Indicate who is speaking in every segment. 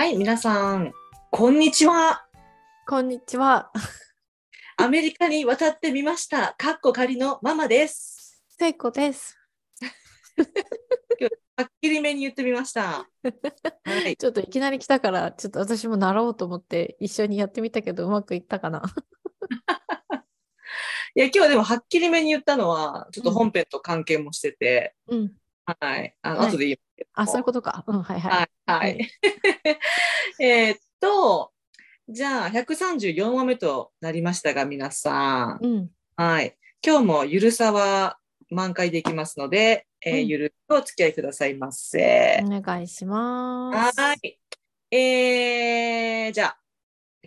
Speaker 1: はい、皆さん、こんにちは。
Speaker 2: こんにちは。
Speaker 1: アメリカに渡ってみました。かっこ仮のママです。
Speaker 2: せいこです。
Speaker 1: はっきりめに言ってみました。はい、
Speaker 2: ちょっといきなり来たから、ちょっと私もなろうと思って一緒にやってみたけど、うまくいったかな？
Speaker 1: いや、今日はでもはっきりめに言ったのは、ちょっと本編と関係もしてて、
Speaker 2: うん。
Speaker 1: はい、あの、
Speaker 2: はい
Speaker 1: 後で言いますけど。
Speaker 2: あ、そういうことか。うん、はいはい。
Speaker 1: はい、はい。えーっと、じゃあ、134話目となりましたが、皆さん。
Speaker 2: うん。
Speaker 1: はい。今日もゆるさは満開でいきますので、えー
Speaker 2: うん
Speaker 1: ゆるくお付き合いくださいませ。
Speaker 2: お願いします。
Speaker 1: はい。えー、じゃあ、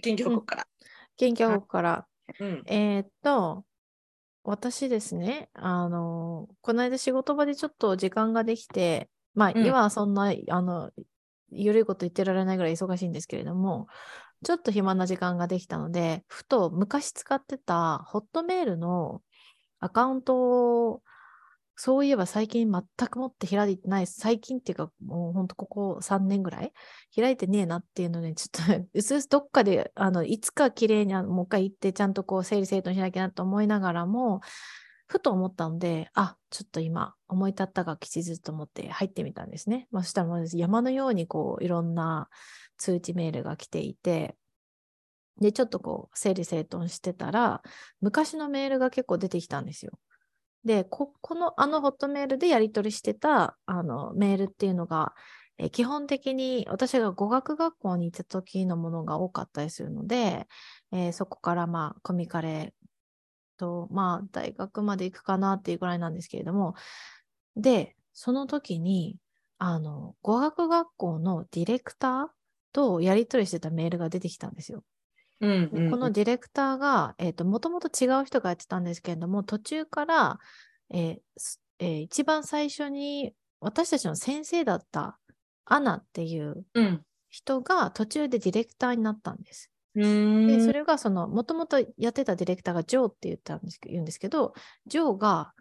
Speaker 1: 近況報告から。
Speaker 2: 近況報告から。
Speaker 1: うん。
Speaker 2: えーっと、私ですね、あの、この間仕事場でちょっと時間ができて、まあ、
Speaker 1: うん。
Speaker 2: 今はそんな、あの、ゆるいこと言ってられないぐらい忙しいんですけれども、ちょっと暇な時間ができたので、ふと昔使ってたホットメールのアカウントを、そういえば最近全くもって開いてない、最近っていうか、もうほんとここ3年ぐらい開いてねえなっていうので、ちょっとうすうすどっかで、あの、いつか綺麗にもう一回行って、ちゃんとこう整理整頓しなきゃなと思いながらも、ふと思ったので、あ、ちょっと今思い立ったが吉日と思って入ってみたんですね。まあ、そしたら山のようにこういろんな通知メールが来ていて、で、ちょっとこう整理整頓してたら、昔のメールが結構出てきたんですよ。で、ここのあのホットメールでやり取りしてたあのメールっていうのが、え基本的に私が語学学校に行った時のものが多かったりするので、えーそこからまあコミカレと、まあ大学まで行くかなっていうぐらいなんですけれども、で、その時に、あの、語学学校のディレクターとやり取りしてたメールが出てきたんですよ。
Speaker 1: うん
Speaker 2: でこのディレクターが、えっ、と、もともと違う人がやってたんですけれども、途中から、えーすえー一番最初に私たちの先生だったアナっていう
Speaker 1: うん。
Speaker 2: 人が途中でディレクターになったんです。
Speaker 1: うーん。
Speaker 2: で、それがその、もともとやってたディレクターがジョーって言ったんですけ言うんですけど、ジョーが、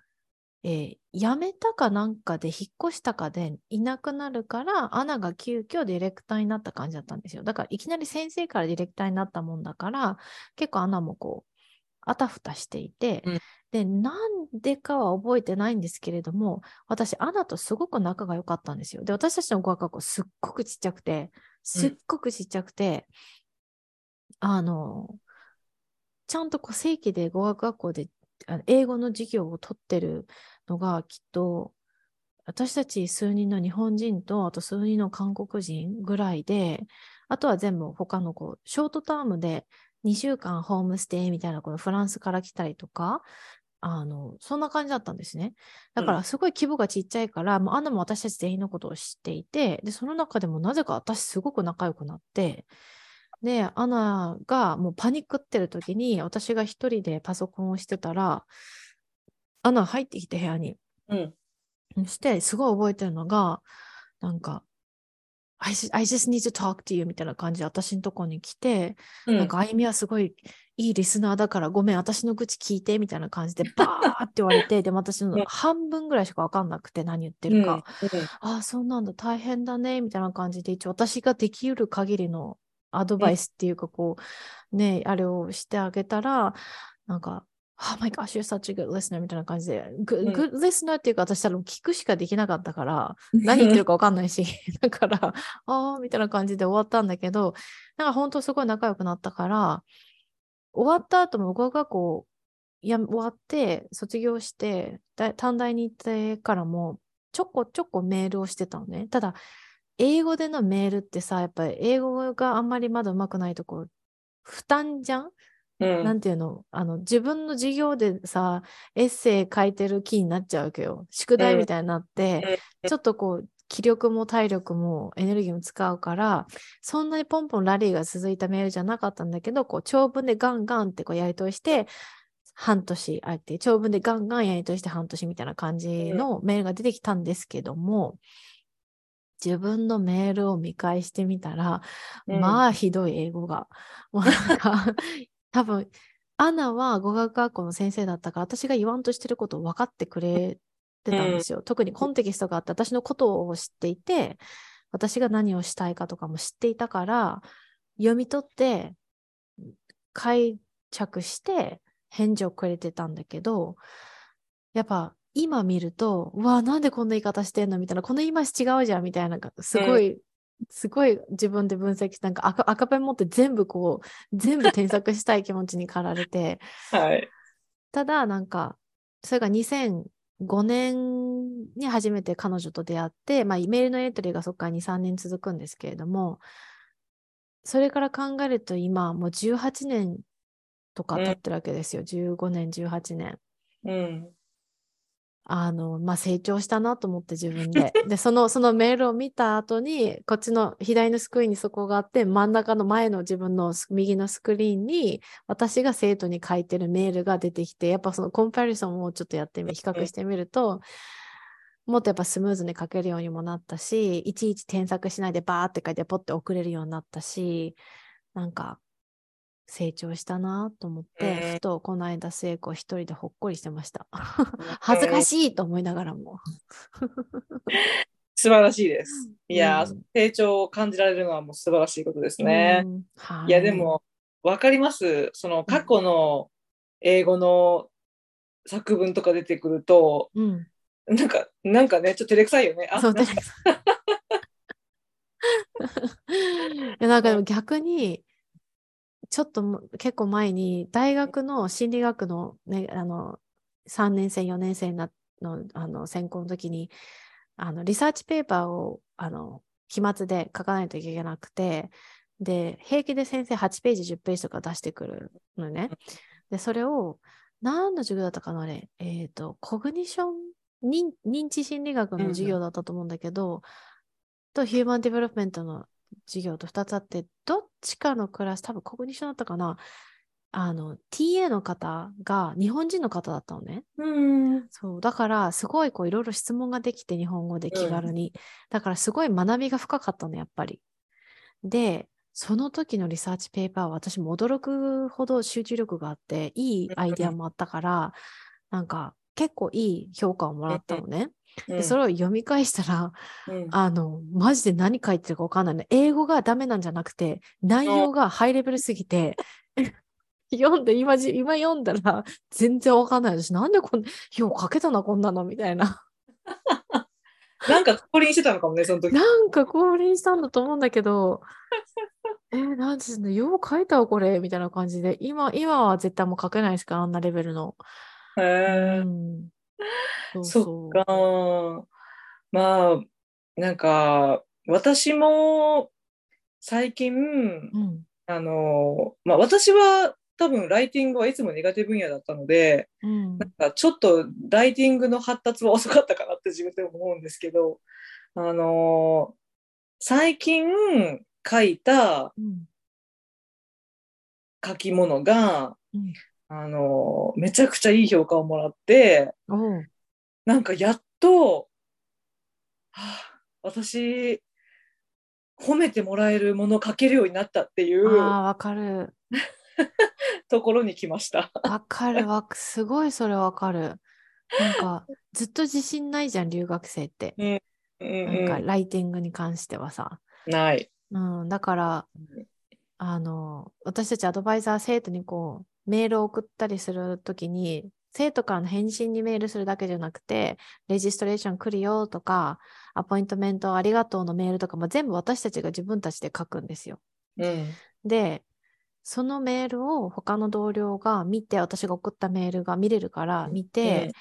Speaker 2: えー辞めたかなんかで引っ越したかでいなくなるから、アナが急遽ディレクターになった感じだったんですよ。だからいきなり先生からディレクターになったもんだから、結構アナもこう、あたふたしていて、
Speaker 1: うん
Speaker 2: で、なんでかは覚えてないんですけれども、私、アナとすごく仲が良かったんですよ。で、私たちの語学学校すっごくちっちゃくて、すっごくちっちゃくて、あの、ちゃんとこう正規で語学学校で英語の授業を取ってるのがきっと私たち数人の日本人とあと数人の韓国人ぐらいであとは全部他のこうショートタームで2週間ホームステイみたいなこのフランスから来たりとかあのそんな感じだったんですね。だからすごい規模がちっちゃいから、もうアナも私たち全員のことを知っていてでその中でもなぜか私すごく仲良くなってで、アナがもうパニックってる時に、私が一人でパソコンをしてたら、アナが入ってきて部屋に。
Speaker 1: うん。
Speaker 2: そして、すごい覚えてるのが、なんか、I just, I just need to talk to you みたいな感じで私のとこに来て、
Speaker 1: うん。
Speaker 2: なんか、あゆみはすごいいいリスナーだから、ごめん、私の愚痴聞いて、みたいな感じで、バーって言われて、でも私の
Speaker 1: うん
Speaker 2: 半分ぐらいしかわかんなくて、何言って
Speaker 1: うん
Speaker 2: るか。ああ、そうなんだ、大変だね、みたいな感じで、一応私ができうる限りのアドバイスっていうか、こう、ね、あれをしてあげたら、なんか、Oh my gosh, you're such a good listener みたいな感じで、good,
Speaker 1: うん。
Speaker 2: good listener っていうか、私多分聞くしかできなかったから、何言ってるかわかんないし、だから、ああ、みたいな感じで終わったんだけど、なんか本当すごい仲良くなったから、終わった後も語学学校や終わって、卒業して、だ短大に行ってからも、ちょこちょこメールをしてたのね。ただ、英語でのメールってさ、やっぱり英語があんまりまだ上手くないとこう、負担じゃん？
Speaker 1: うん。
Speaker 2: なんていうの？あの自分の授業でさエッセイ書いてる気になっちゃうわけよ。宿題みたいになって、ちょっとこう気力も体力もエネルギーも使うからそんなにポンポンラリーが続いたメールじゃなかったんだけどこう長文でガンガンってこうやり取りして半年あって長文でガンガンやり取りして半年みたいな感じのメールが出てきたんですけども、自分のメールを見返してみたら、
Speaker 1: うん。
Speaker 2: まあひどい英語が。もうなんか多分アナは語学学校の先生だったから私が言わんとしてることを分かってくれてたんですよ。特にコンテキストがあって私のことを知っていて私が何をしたいかとかも知っていたから、読み取って、解釈して返事をくれてたんだけど、やっぱ今見ると、うわ、なんでこんな言い方してんのみたいな、この言い回し違うじゃんみたいな、すごい、すごい自分で分析して、なんか赤赤ペン持って全部こう、全部添削したい気持ちに駆られて、
Speaker 1: はい。
Speaker 2: ただなんかそれが2005年に初めて彼女と出会って、まあ、メールのやり取りがそこから23年続くんですけれどもそれから考えると今もう18年とか
Speaker 1: うん
Speaker 2: 経ってるわけですよ、15年18年。
Speaker 1: うん。
Speaker 2: あの、まあ、成長したなと思って自分で。で、その、そのメールを見た後に、こっちの左のスクリーンにそこがあって、真ん中の前の自分のス右のスクリーンに、私が生徒に書いてるメールが出てきて、やっぱそのコンパリソンをちょっとやってみ、比較してみると、もっとやっぱスムーズに書けるようにもなったし、いちいち添削しないでバーって書いてポッて送れるようになったし、なんか、成長したなと思って、
Speaker 1: うん
Speaker 2: ふとこの間聖子一人でほっこりしてました。恥ずかしいと思いながらも。
Speaker 1: 素晴らしいです。いやー、
Speaker 2: うん
Speaker 1: 成長を感じられるのはもう素晴らしいことですね。
Speaker 2: うんはい
Speaker 1: や、で、も、わかります。その過去の英語の作文とか出てくると、
Speaker 2: うん、
Speaker 1: なんか、なんかね、ちょっと照れくさいよね。あ、
Speaker 2: そう
Speaker 1: なんか
Speaker 2: いやなんかでも逆にちょっと結構前に大学の心理学の,、ね、あの3年生4年生のあの専攻の時にあのリサーチペーパーをあの期末で書かないといけなくてで平気で先生8ページ10ページとか出してくるのね。でそれを何の授業だったかなあれ？えっ、とコグニション認認知心理学の授業だったと思うんだけど、と human development の授業と2つあって、どっちかのクラス、多分 cognition だったかな、あの、TA の方が日本人の方だったのね。
Speaker 1: うん。
Speaker 2: そう。だから、すごいこういろいろ質問ができて、日本語で気軽に。だから、すごい学びが深かったの、やっぱり。で、その時の research paper は私も驚くほど集中力があって、いいアイデアもあったから、なんか結構いい評価をもらったのね。で、それを読み返したら、
Speaker 1: うん
Speaker 2: あの、マジで何書いてるかわかんないね。英語がダメなんじゃなくて、内容がハイレベルすぎて、読んで、今じ、今読んだら全然わかんない私。なんでこんな、よう書けたな、こんなの、みたいな。
Speaker 1: なんか降臨してたのかもね、その時。
Speaker 2: なんか降臨したんだと思うんだけど、えー、なんですね、よう書いたわ、これ、みたいな感じで、今、今は絶対もう書けないですから、あんなレベルの。
Speaker 1: へ
Speaker 2: う
Speaker 1: ー
Speaker 2: ん。そ
Speaker 1: っか。まあ、なんか、私も最近、
Speaker 2: うん。
Speaker 1: あの、まあ私は多分ライティングはいつも苦手分野だったので、
Speaker 2: うん。
Speaker 1: なんかちょっとライティングの発達は遅かったかなって自分でも思うんですけど、あの、最近書いた
Speaker 2: うん。
Speaker 1: 書き物が、
Speaker 2: うん
Speaker 1: あの、めちゃくちゃいい評価をもらって、
Speaker 2: おう。
Speaker 1: なんかやっと、はあ、私、褒めてもらえるものを書けるようになったっていう
Speaker 2: ああ、わかる。
Speaker 1: ところに来ました。
Speaker 2: わかるわ。すごいそれわかる。なんか、ずっと自信ないじゃん、留学生って。
Speaker 1: うん
Speaker 2: なんか、
Speaker 1: うん、
Speaker 2: ライティングに関してはさ。
Speaker 1: ない。
Speaker 2: うん、だから、あの、私たちアドバイザー生徒にこう、メールを送ったりするときに、生徒からの返信にメールするだけじゃなくて、レジストレーション来るよとか、アポイントメントありがとうのメールとかも全部私たちが自分たちで書くんですよ。
Speaker 1: うん。
Speaker 2: で、そのメールを他の同僚が見て、私が送ったメールが見れるから見て、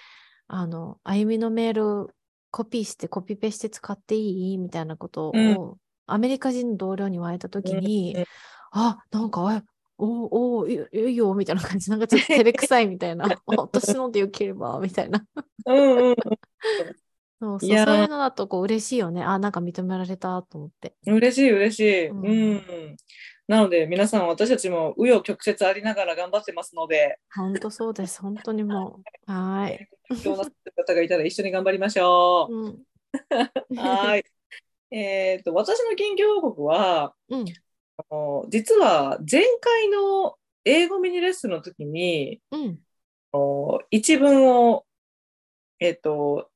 Speaker 2: あの、あゆみのメールコピーして、コピペして使っていい？みたいなことを、
Speaker 1: うん。
Speaker 2: アメリカ人の同僚に言われたときに、
Speaker 1: うん
Speaker 2: あ、なんか、えおおいいよいいよみたいな感じ、なんかちょっと照れくさいみたいな、あ私のでよければみたいな。
Speaker 1: うんうん
Speaker 2: そうそう
Speaker 1: い
Speaker 2: そういうのだとこう嬉しいよね。あ、なんか認められたと思って。
Speaker 1: うん。嬉しい嬉しい。
Speaker 2: う
Speaker 1: うんん。なので皆さん私たちも紆余曲折ありながら頑張ってますので、
Speaker 2: 本当そうです。本当にもう。はーい。
Speaker 1: どうなってる方がいたら一緒に頑張りましょう。
Speaker 2: うん。
Speaker 1: はい。えっと、私の近況報告は、
Speaker 2: うん。
Speaker 1: あの実は前回の英語ミニレッスンの時に、
Speaker 2: うん。
Speaker 1: 一文を、えっと、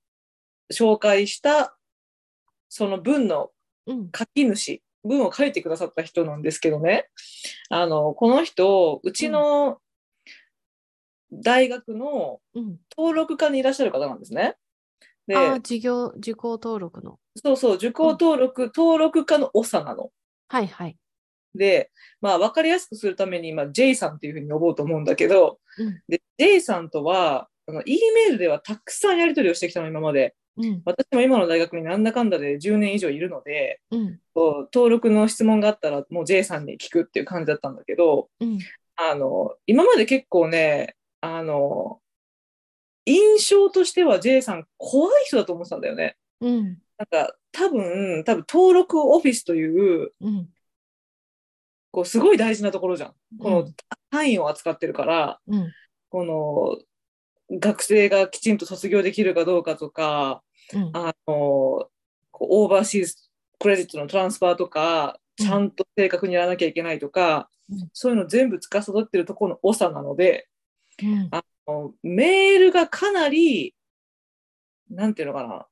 Speaker 1: 紹介したその文の
Speaker 2: うん。
Speaker 1: 書き主、文を書いてくださった人なんですけどね、あの、この人、うちの大学の
Speaker 2: うん。
Speaker 1: 登録課にいらっしゃる方なんですね。で、
Speaker 2: ああ、授業、受講登録の。
Speaker 1: そうそう、受講登録、登録課の長なの。
Speaker 2: はいはい。
Speaker 1: で、まあ、わかりやすくするために、今、J さんっていうふうに呼ぼうと思うんだけど、
Speaker 2: うん
Speaker 1: で、J さんとは、あの E メールではたくさんやり取りをしてきたの、今まで。
Speaker 2: うん。
Speaker 1: 私も今の大学になんだかんだで10年以上いるので、
Speaker 2: うん。
Speaker 1: こう登録の質問があったら、もう J さんに聞くっていう感じだったんだけど、
Speaker 2: うん。
Speaker 1: あの、今まで結構ね、あの、印象としては J さん怖い人だと思ってたんだよね。
Speaker 2: うん。
Speaker 1: なんか、多分、多分登録オフィスという、
Speaker 2: うん。
Speaker 1: こう、すごい大事なところじゃん。この
Speaker 2: うん
Speaker 1: 単位を扱ってるから、
Speaker 2: うん。
Speaker 1: この、学生がきちんと卒業できるかどうかとか、
Speaker 2: うん。
Speaker 1: あの、オーバーシーズクレジットのトランスファーとか、ちゃんと正確にやらなきゃいけないとか、
Speaker 2: うん
Speaker 1: そういうの全部司ってるところの長なので、
Speaker 2: うん。
Speaker 1: あのメールがかなり、なんていうのかな、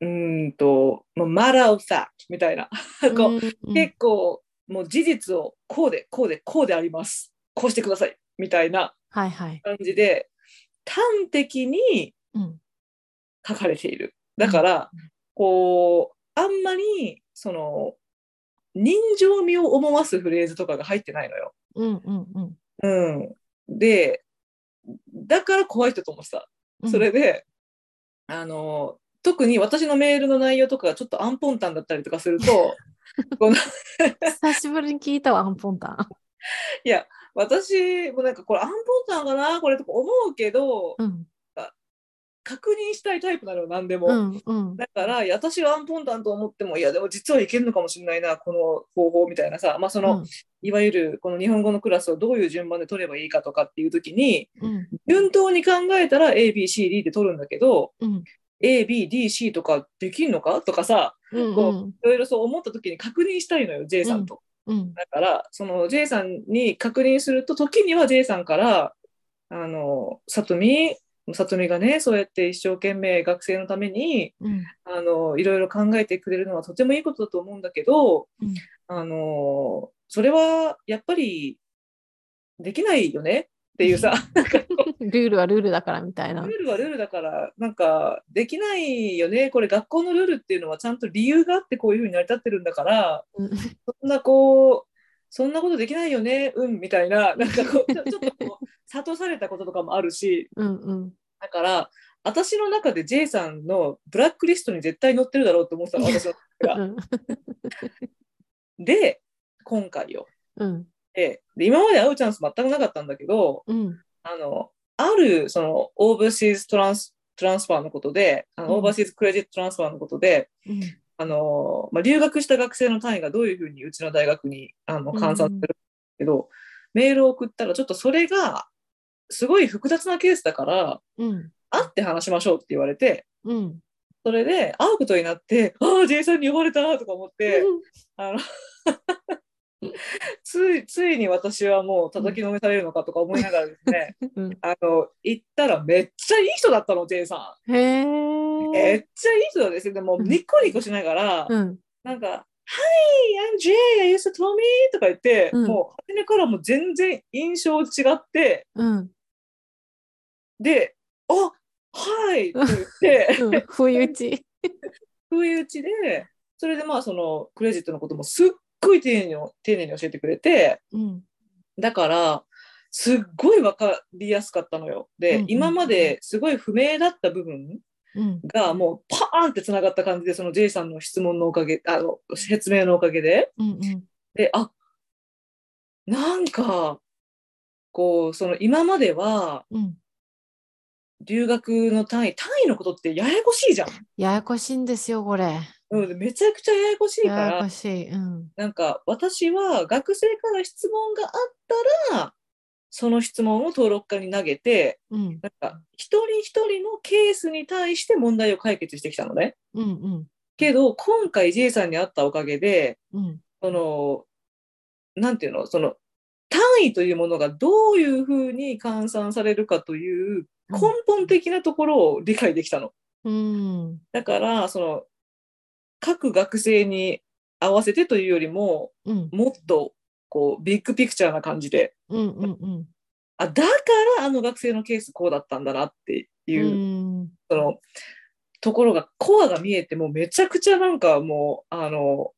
Speaker 1: うーんと、もうマラー・オブ・ファクトみたいな、こう
Speaker 2: うん
Speaker 1: 結構もう事実をこうで、こうで、こうであります。こうしてください。みたいな
Speaker 2: はいはい。
Speaker 1: 感じで、端的に
Speaker 2: うん。
Speaker 1: 書かれている。だから、こう、あんまり、その、人情味を思わすフレーズとかが入ってないのよ。
Speaker 2: うんうんうん。
Speaker 1: うん。で、だから怖い人と思ってた。
Speaker 2: うん
Speaker 1: それで、あの、特に私のメールの内容とかがちょっとアンポンタンだったりとかすると、この
Speaker 2: 久しぶりに聞いたわ、アンポンタン。
Speaker 1: いや、私もなんかこれアンポンタンかな？これとか思うけど、
Speaker 2: うん。
Speaker 1: 確認したいタイプなのよ、何でも。
Speaker 2: うんうん。
Speaker 1: だから、私はアンポンタンと思っても、いや、でも実はいけるのかもしれないな、この方法みたいなさ、まあ、その、
Speaker 2: うん
Speaker 1: いわゆるこの日本語のクラスをどういう順番で取ればいいかとかっていう時に、
Speaker 2: うん
Speaker 1: 順当に考えたら A、B、C、D って取るんだけど、
Speaker 2: うん。
Speaker 1: A、B、D、C とかできんのか？とかさ、
Speaker 2: うん
Speaker 1: こういろいろそう思った時に確認したいのよ、J さんと。
Speaker 2: うん。
Speaker 1: だから、その J さんに確認すると、時には J さんから、あの、さとみ、さとみがね、そうやって一生懸命学生のために、
Speaker 2: うん。
Speaker 1: あの、いろいろ考えてくれるのはとてもいいことだと思うんだけど、
Speaker 2: うん
Speaker 1: あの、それはやっぱりできないよねっていうさ、
Speaker 2: ルールはルールだからみたいな
Speaker 1: ルー。ルはルールだから、なんかできないよね。これ学校のルールっていうのはちゃんと理由があってこういうふうに成り立ってるんだから、
Speaker 2: うん
Speaker 1: そんなこう、そんなことできないよね、うん、みたいな、なんかこう、ちょっとこう、諭されたこととかもあるし、
Speaker 2: うんうん。
Speaker 1: だから、私の中で J さんのブラックリストに絶対載ってるだろうと思ってたの、私の中が。
Speaker 2: うん
Speaker 1: で、今回よ。
Speaker 2: うん。
Speaker 1: で、で今まで会うチャンス全くなかったんだけど、
Speaker 2: うん。
Speaker 1: あの、ある、その、 overseas trans transfer のことで、あの
Speaker 2: うん
Speaker 1: overseas credit transfer のことで、
Speaker 2: うん。
Speaker 1: あの、まあ、留学した学生の単位がどういうふうにうちの大学にあの換算するけど、メールを送ったら、ちょっとそれが、すごい複雑なケースだから、
Speaker 2: うん。
Speaker 1: 会って話しましょうって言われて、
Speaker 2: うん。
Speaker 1: それで会うことになって、ああ、J さんに呼ばれたとか思って、あの ついついに私はもう叩きのめされるのかとか思いながらですね、
Speaker 2: うん
Speaker 1: あの行ったらめっちゃいい人だったの、J さ
Speaker 2: へ
Speaker 1: ん。め
Speaker 2: え。
Speaker 1: っちゃいい人ですよ。でも
Speaker 2: うん
Speaker 1: ニコニコしながら、
Speaker 2: うん。
Speaker 1: なんか、Hi, I'm Jay, I used to tell me とか言って、
Speaker 2: うん
Speaker 1: もう初めからもう全然印象違って、
Speaker 2: うん。
Speaker 1: で、あはいって言って、
Speaker 2: うん。不意打ち。
Speaker 1: 不意打ちで、それでまあそのクレジットのこともすっごい丁寧に丁寧に教えてくれて、
Speaker 2: うん。
Speaker 1: だから、すっごい分かりやすかったのよ。で、
Speaker 2: うんうん
Speaker 1: 今まですごい不明だった部分
Speaker 2: うん。
Speaker 1: がもうパーンってつながった感じで、その J さんの質問のおかげ、あの、説明のおかげで。
Speaker 2: うん。うん。
Speaker 1: で、あ、なんか、こう、その今までは
Speaker 2: うん。
Speaker 1: 留学の単位、単位のことってややこしいじゃん。
Speaker 2: ややこしいんですよ、これ。
Speaker 1: うん、めちゃくちゃややこしいから
Speaker 2: ややこ、しい。うん。
Speaker 1: なんか私は学生から質問があったら、その質問を登録課に投げて、
Speaker 2: うん。
Speaker 1: なんか一人一人のケースに対して問題を解決してきたのね。
Speaker 2: うん。うん。
Speaker 1: けど、今回 J さんに会ったおかげで、
Speaker 2: うん。
Speaker 1: その、なんていうの、その、単位というものがどういうふうに換算されるかという根本的なところを理解できたの。
Speaker 2: うん。
Speaker 1: だから、その、各学生に合わせてというよりも、
Speaker 2: うん。
Speaker 1: もっとこうビッグピクチャーな感じで、
Speaker 2: うんうんうん。
Speaker 1: あだからあの学生のケースこうだったんだなっていう、
Speaker 2: うん。
Speaker 1: そのところがコアが見えてもうめちゃくちゃなんかもうあの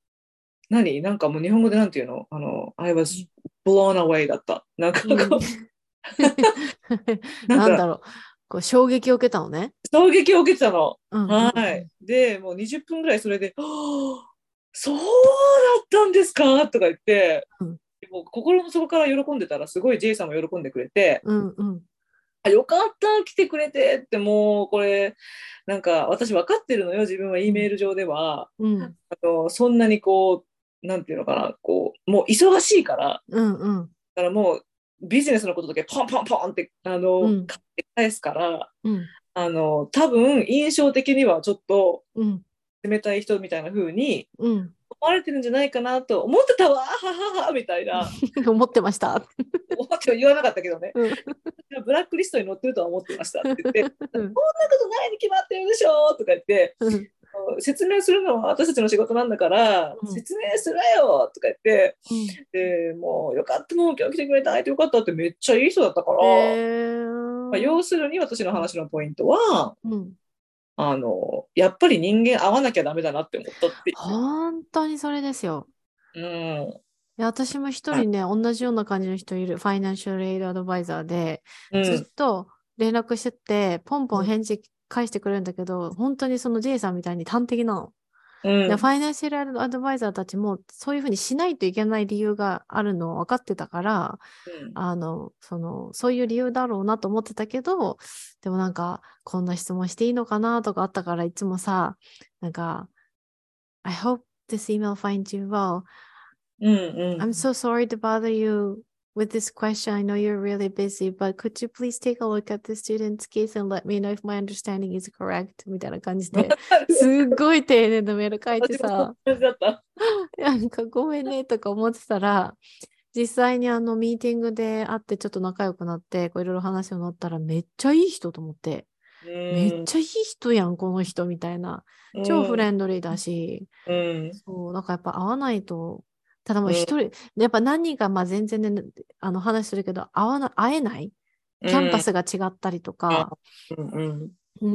Speaker 1: 何？なんかもう日本語でなんていうの？あの I was blown away だった。なんかこう、
Speaker 2: な
Speaker 1: なん
Speaker 2: だろう。こう衝撃を受けたのね。
Speaker 1: 衝撃を受けてたの。
Speaker 2: うんうん
Speaker 1: はい。でもう20分ぐらいそれで「はあそうだったんですか?」とか言って、
Speaker 2: うん
Speaker 1: もう心の底から喜んでたらすごい J さんも喜んでくれて
Speaker 2: うんうん
Speaker 1: あよかった来てくれてってもうこれなんか私分かってるのよ自分は E メール上では
Speaker 2: うん
Speaker 1: あのそんなにこうなんていうのかなこうもう忙しいから
Speaker 2: うんうん
Speaker 1: だからもうビジネスのことだけポンポンポンってあの、
Speaker 2: うん。
Speaker 1: 買って返すから
Speaker 2: うん。
Speaker 1: あの多分印象的にはちょっと
Speaker 2: うん。
Speaker 1: 冷たい人みたいな風に
Speaker 2: うん。
Speaker 1: 思われてるんじゃないかなと思ってたわはははみたいな。
Speaker 2: 思ってました。
Speaker 1: 思っては言わなかったけどね。
Speaker 2: うん。
Speaker 1: ブラックリストに載ってるとは思ってましたって言って
Speaker 2: うん。
Speaker 1: そんなことないに決まってるでしょとか言って
Speaker 2: うん
Speaker 1: 説明するのは私たちの仕事なんだから、
Speaker 2: うん。
Speaker 1: 説明するよとか言ってでもうよかったもう今日来てくれて会えてよかったってめっちゃいい人だったから、
Speaker 2: へ
Speaker 1: まあ、
Speaker 2: ー
Speaker 1: 要するに私の話のポイントは
Speaker 2: うん。
Speaker 1: あのやっぱり人間会わなきゃダメだなって思ったって
Speaker 2: 本当にそれですよ。
Speaker 1: うん。
Speaker 2: いや私も一人ね、同じような感じの人いる、ファイナンシャルエイドアドバイザーで、
Speaker 1: うん。
Speaker 2: ずっと連絡してて、ポンポン返事返してくれるんだけど、本当にその J さんみたいに端的なの。
Speaker 1: うん
Speaker 2: でファイナンシャルアドバイザーたちもそういうふうにしないといけない理由があるのを分かってたから、あの、その、そういう理由だろうなと思ってたけど、でもなんか、こんな質問していいのかなとかあったから、いつもさ、なんか、I hope this email finds you well.
Speaker 1: うんうん
Speaker 2: I'm so sorry to bother you with this question. I know you're really busy, but could you please take a look at the student's case and let me know if my understanding is correct? みたいな感じで、すっごい丁寧なメール書いてさ。なんかごめんねとか思ってたら、実際にあのミーティングで会ってちょっと仲良くなって、こういろいろ話をなったらめっちゃいい人と思って、めっちゃいい人やん、この人みたいな。超フレンドリーだし、
Speaker 1: ゃ。うん
Speaker 2: そう、だからやっぱ会わないと、ただもう一人、やっぱ何人かまあ全然ね、あの話するけど、会わな、会えない？キャンパスが違ったりとか、
Speaker 1: うんうん。
Speaker 2: うん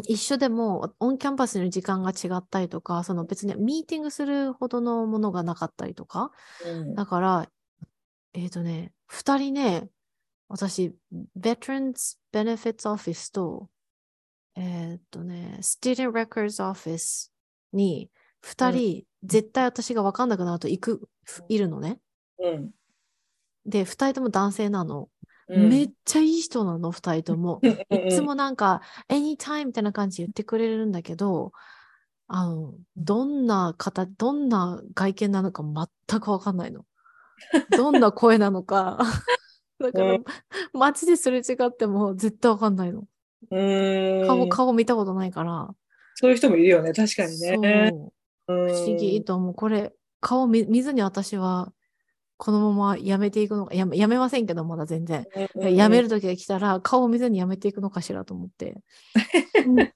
Speaker 2: 一緒でも on campus の時間が違ったりとか、その別にミーティングするほどのものがなかったりとか、
Speaker 1: うん。
Speaker 2: だから、えっ、とね、二人ね、私、Veterans Benefits Office と、えっ、とね、Student Records Office に二人、絶対私が分かんなくなると行く、いるのね。
Speaker 1: うん
Speaker 2: で、二人とも男性なの。
Speaker 1: うん
Speaker 2: めっちゃいい人なの、二人とも。
Speaker 1: うん
Speaker 2: いつもなんか、anytime みたいな感じで言ってくれるんだけど、あの、どんな方、どんな外見なのか全くわかんないの。どんな声なのか。だから
Speaker 1: うん、
Speaker 2: マジですれ違っても絶対わかんないの。
Speaker 1: うん
Speaker 2: 顔、顔見たことないから。
Speaker 1: そういう人もいるよね、確かに
Speaker 2: そう。
Speaker 1: ね。
Speaker 2: 不思議と思う。これ、顔見見ずに私は、このままやめていくのか、やめやめませんけど、まだ全然。
Speaker 1: うん
Speaker 2: やめる時が来たら、顔を見ずにやめていくのかしらと思って。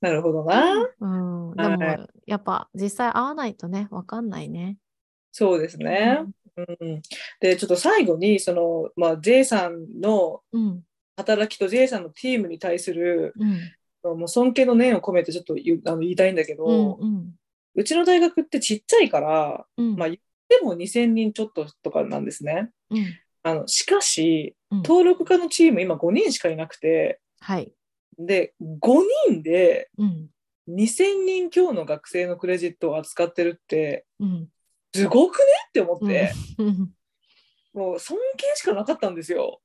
Speaker 1: なるほどな。
Speaker 2: うん、で
Speaker 1: はい
Speaker 2: も、やっぱ実際会わないとね、わかんないね。
Speaker 1: そうですね。うん、で、ちょっと最後に、その、まあ、J さんの
Speaker 2: うん、
Speaker 1: 働きと J さんのチームに対する、
Speaker 2: うん、
Speaker 1: もう尊敬の念を込めてちょっと言うあの言いたいんだけど、
Speaker 2: う、
Speaker 1: うんちの大学ってちっちゃいから、
Speaker 2: うん、
Speaker 1: まあ、言っても2000人ちょっととかなんですね。
Speaker 2: うん、
Speaker 1: あのしかし、
Speaker 2: うん
Speaker 1: 登録家のチーム今5人しかいなくて、
Speaker 2: はい。
Speaker 1: で、5人で
Speaker 2: うん、
Speaker 1: 2000人強の学生のクレジットを扱ってるって、
Speaker 2: うん、
Speaker 1: すごくねって思って、
Speaker 2: うん、
Speaker 1: もう尊敬しかなかったんですよ。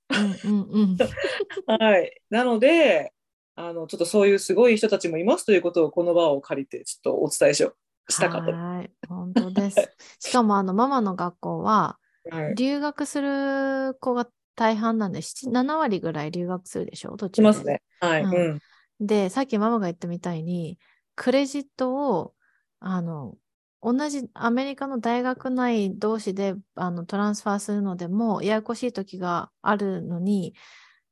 Speaker 2: うん、うん、
Speaker 1: はい。なので、あの、ちょっとそういうすごい人たちもいますということをこの場を借りて、ちょっとお伝えしようしたかった。
Speaker 2: はい、本当です。しかも、あの、ママの学校は、
Speaker 1: はい。
Speaker 2: 留学する子が大半なんで、7 7割ぐらい留学するでしょ、途中で。
Speaker 1: しますね。はい。
Speaker 2: うん
Speaker 1: うん。
Speaker 2: で、さっきママが言ったみたいに、クレジットを、あの、同じアメリカの大学内同士であのトランスファーするのでも、ややこしい時があるのに、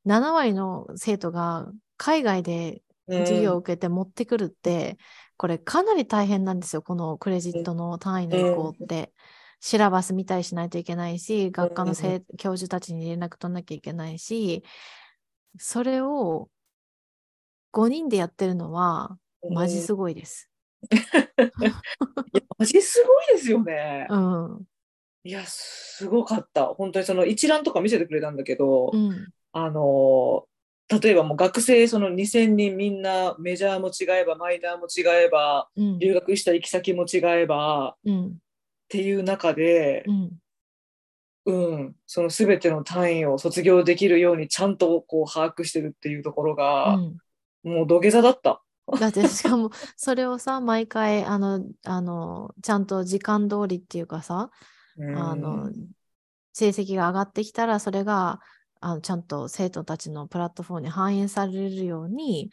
Speaker 2: 7割の生徒が海外で
Speaker 1: うん
Speaker 2: 授業を受けて持ってくるって、これかなり大変なんですよ、このクレジットの単位の移行って。シラバス見たりしないといけないし、学科の教授たちに連絡取んなきゃいけないし、それを5人でやってるのは、マジすごいです。
Speaker 1: マジすごいですよね。
Speaker 2: うん。
Speaker 1: いや、すごかった。本当にその一覧とか見せてくれたんだけど、
Speaker 2: うん。
Speaker 1: あの例えばもう学生その2000人みんなメジャーも違えばマイナーも違えば
Speaker 2: うん。
Speaker 1: 留学した行き先も違えばっ
Speaker 2: うん。
Speaker 1: ていう中で
Speaker 2: う、ん。
Speaker 1: うん、その全ての単位を卒業できるようにちゃんとこう把握してるっていうところが、
Speaker 2: うん
Speaker 1: もう土下座だった。
Speaker 2: だってしかも それをさ毎回あのあのちゃんと時間通りっていうかさあの成績が上がってきたらそれがあのちゃんと生徒たちのプラットフォームに反映されるように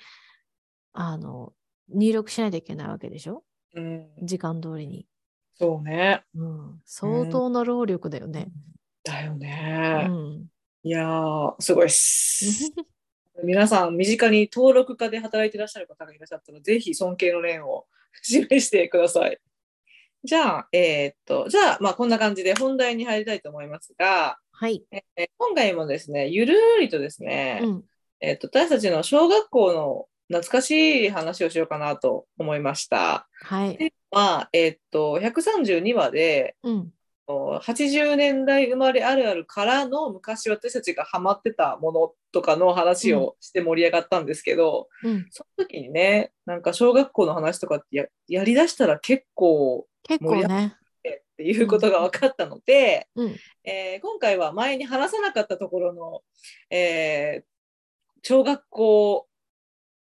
Speaker 2: あの入力しないといけないわけでしょ？
Speaker 1: うん、
Speaker 2: 時間通りに、
Speaker 1: そうね。
Speaker 2: うん、相当な労力だよね、
Speaker 1: だよ
Speaker 2: う
Speaker 1: ね。
Speaker 2: ん、
Speaker 1: いやー、すごいっす。皆さん、身近に登録家で働いていらっしゃる方がいらっしゃったら、ぜひ尊敬の念を示してください。じゃあ、えーっと、じゃあ、まあ、こんな感じで本題に入りたいと思いますが、
Speaker 2: はい、
Speaker 1: えー今回もですね、ゆるーりとですね、
Speaker 2: うん、
Speaker 1: えーっと、私たちの小学校の懐かしい話をしようかなと思いました。
Speaker 2: はい、
Speaker 1: まあ、えーっと、132話で、
Speaker 2: うん、
Speaker 1: 80年代生まれあるあるからの昔私たちがハマってたものとかの話をして盛り上がったんですけど、
Speaker 2: うん、
Speaker 1: その時にねなんか小学校の話とかってややりだしたら結構
Speaker 2: 結構ね、
Speaker 1: っていうことが分かったので、
Speaker 2: うん、
Speaker 1: えー今回は前に話さなかったところの、えー小学校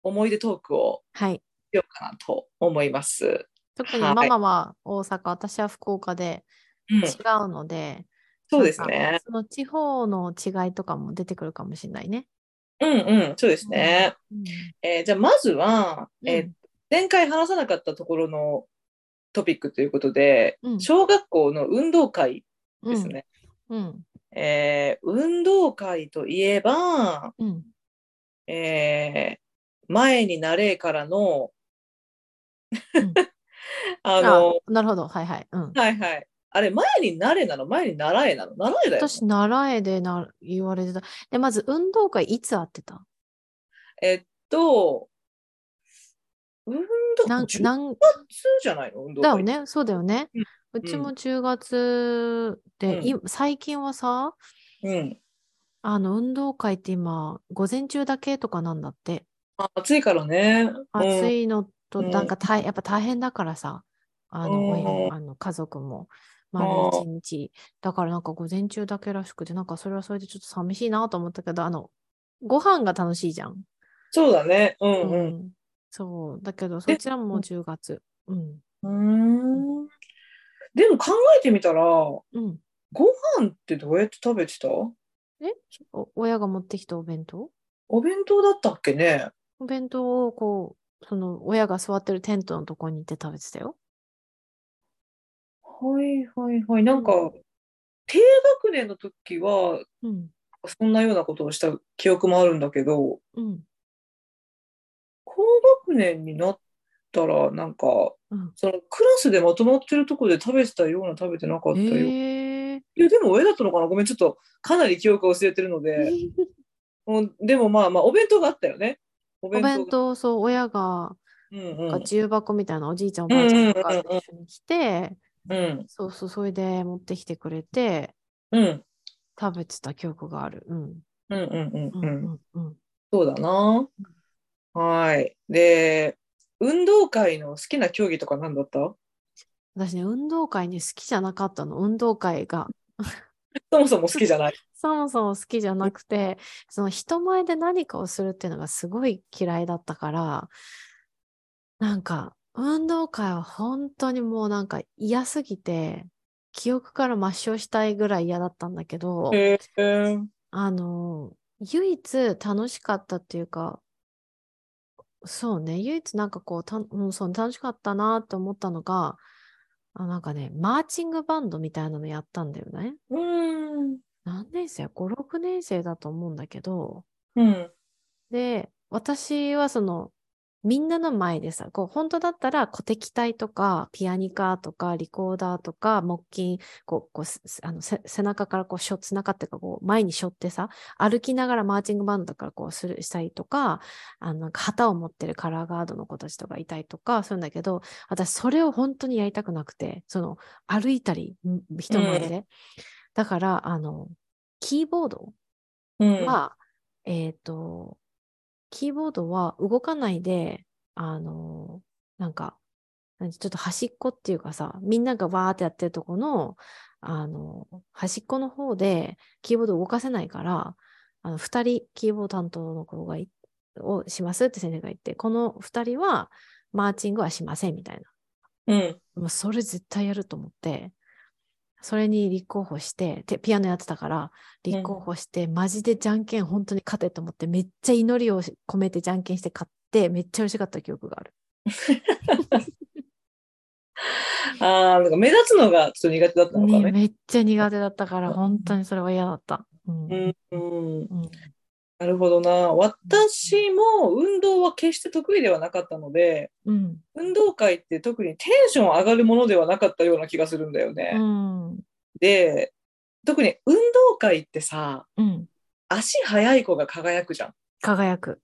Speaker 1: 思い出トークを
Speaker 2: はい。
Speaker 1: しようかなと思います。
Speaker 2: 特に
Speaker 1: はい
Speaker 2: ママは大阪、私は福岡で
Speaker 1: うん
Speaker 2: 違うので、
Speaker 1: そうですね。
Speaker 2: その地方の違いとかも出てくるかもしれないね。
Speaker 1: うんうん、そうですね。
Speaker 2: うん
Speaker 1: えーじゃあまずは、
Speaker 2: うん
Speaker 1: えー前回話さなかったところのトピックということで、
Speaker 2: うん
Speaker 1: 小学校の運動会
Speaker 2: うん
Speaker 1: ですね。
Speaker 2: うん。
Speaker 1: えー運動会といえば、
Speaker 2: うん。
Speaker 1: えー前になれからの、
Speaker 2: うん
Speaker 1: あの、
Speaker 2: あなるほど。はいはい。うん。
Speaker 1: はいはい。あれ、前になれなの？前に習えなの？習えだよね。
Speaker 2: 私、習えでな言われてた。で、まず運動会いつあってた？
Speaker 1: えっと、運動
Speaker 2: なん
Speaker 1: 10
Speaker 2: なん
Speaker 1: 月じゃないの？運動会。
Speaker 2: だよね。そうだよね。
Speaker 1: うん
Speaker 2: うちも10月で、
Speaker 1: うん
Speaker 2: い最近はさ、
Speaker 1: うん。
Speaker 2: あの、運動会って今、午前中だけとかなんだって。
Speaker 1: あ暑いからね。
Speaker 2: 暑いのと、
Speaker 1: うん
Speaker 2: なんか大やっぱ大変だからさ、あの、あの家族も、丸一日。だからなんか午前中だけらしくて、なんかそれはそれでちょっと寂しいなと思ったけど、あの、ご飯が楽しいじゃん。
Speaker 1: そうだね。うんうん。
Speaker 2: うんそう。だけど、そちらも10月。うん。
Speaker 1: うーんでも考えてみたら、ご
Speaker 2: うん。
Speaker 1: 飯ってどうやって食べてた？
Speaker 2: お親が持ってきたお弁当？
Speaker 1: お弁当だったっけね
Speaker 2: お弁当をこう、その親が座ってるテントのとこに行って食べてたよ。
Speaker 1: はいはいはい。なんか、
Speaker 2: う
Speaker 1: 低学年の時は、
Speaker 2: うん。
Speaker 1: そんなようなことをした記憶もあるんだけど、
Speaker 2: うん。
Speaker 1: 高学年になったら、なんか、
Speaker 2: うん。
Speaker 1: そのクラスでまとまってるとこで食べてたような食べてなかったよ。
Speaker 2: えー。
Speaker 1: いや、でも親だったのかなごめん、ちょっとかなり記憶が薄れてるので、うんでもまあまあ、お弁当があったよね。お
Speaker 2: お弁
Speaker 1: 弁当
Speaker 2: そう、親が、
Speaker 1: うんうん。
Speaker 2: か重箱みたいなおじいちゃんおばあちゃんとか
Speaker 1: うんうんうんうん
Speaker 2: と一緒に来て、
Speaker 1: うん。
Speaker 2: そうそう、それで持ってきてくれて、
Speaker 1: うん。
Speaker 2: 食べてた記憶がある。うん。
Speaker 1: うんうんうん
Speaker 2: う
Speaker 1: うん。
Speaker 2: んうんうん。
Speaker 1: そうだな。はい。で、運動会の好きな競技とか何だった？
Speaker 2: 私ね、運動会に好きじゃなかったの。運動会が。
Speaker 1: そもそも好きじゃない。
Speaker 2: そもそも好きじゃなくて、その人前で何かをするっていうのがすごい嫌いだったから、なんか、運動会は本当にもうなんか嫌すぎて、記憶から抹消したいぐらい嫌だったんだけど、
Speaker 1: へえ。
Speaker 2: あの、唯一楽しかったっていうか、そうね、唯一なんかこう、たうん、そう楽しかったなって思ったのが、あなんかね、マーチングバンドみたいなのやったんだよね。
Speaker 1: うん。
Speaker 2: 何年生 ?5、6年生だと思うんだけど、
Speaker 1: うん。
Speaker 2: で、私はその、みんなの前でさ、こう本当だったら鼓笛隊とかピアニカとかリコーダーとか木琴、こうこうすあのせ背中からこうしょ背中っていうかこう前に背負ってさ、歩きながらマーチングバンドだからこうするしたりとか、あのなんか旗を持ってるカラーガードの子たちとかいたりとかするんだけど、私それを本当にやりたくなくて、その歩いたりん人前で。だから、あの、キーボード
Speaker 1: うん。
Speaker 2: は、えっ、と、キーボードは動かないで、あの、なんか、ちょっと端っこっていうかさ、みんながわーってやってるとこの、あの、端っこの方でキーボード動かせないから、あの、二人キーボード担当の子がい、をしますって先生が言って、この二人はマーチングはしませんみたいな。
Speaker 1: うん。
Speaker 2: それ絶対やると思って、それに立候補して、でピアノやってたから、立候補して、マジでじゃんけん本当に勝てと思って、めっちゃ祈りをし込めてじゃんけんして勝って、めっちゃ嬉しかった記憶がある。
Speaker 1: ああ、なんか目立つのがちょっと苦手だったのかね。
Speaker 2: ねめっちゃ苦手だったから、本当にそれは嫌だった。うん
Speaker 1: うん、うん。
Speaker 2: うん
Speaker 1: なるほどな。私も運動は決して得意ではなかったので、
Speaker 2: うん
Speaker 1: 運動会って特にテンション上がるものではなかったような気がするんだよね。
Speaker 2: うん
Speaker 1: で、特に運動会ってさ、
Speaker 2: うん
Speaker 1: 足速い子が輝くじゃん。
Speaker 2: 輝く。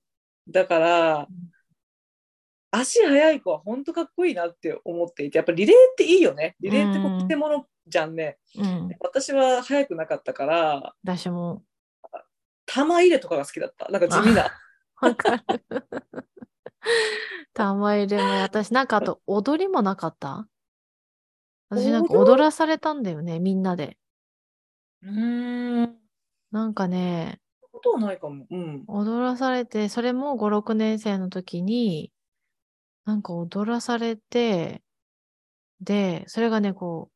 Speaker 1: だから、足速い子は本当かっこいいなって思っていて、やっぱリレーっていいよね。リレーってこ
Speaker 2: うん
Speaker 1: う、建物じゃんね。
Speaker 2: うん。
Speaker 1: 私は速くなかったから、
Speaker 2: 私も。
Speaker 1: 玉入れとかが好きだった。なんか地味な。
Speaker 2: わかる。玉入れも私、なんかあと踊りもなかった？私なんか
Speaker 1: 踊
Speaker 2: 踊らされたんだよね、みんなで。
Speaker 1: うーん。
Speaker 2: なんかね、
Speaker 1: ことはないかも。うん。
Speaker 2: 踊らされて、それも5、6年生の時に、なんか踊らされて、で、それがね、こ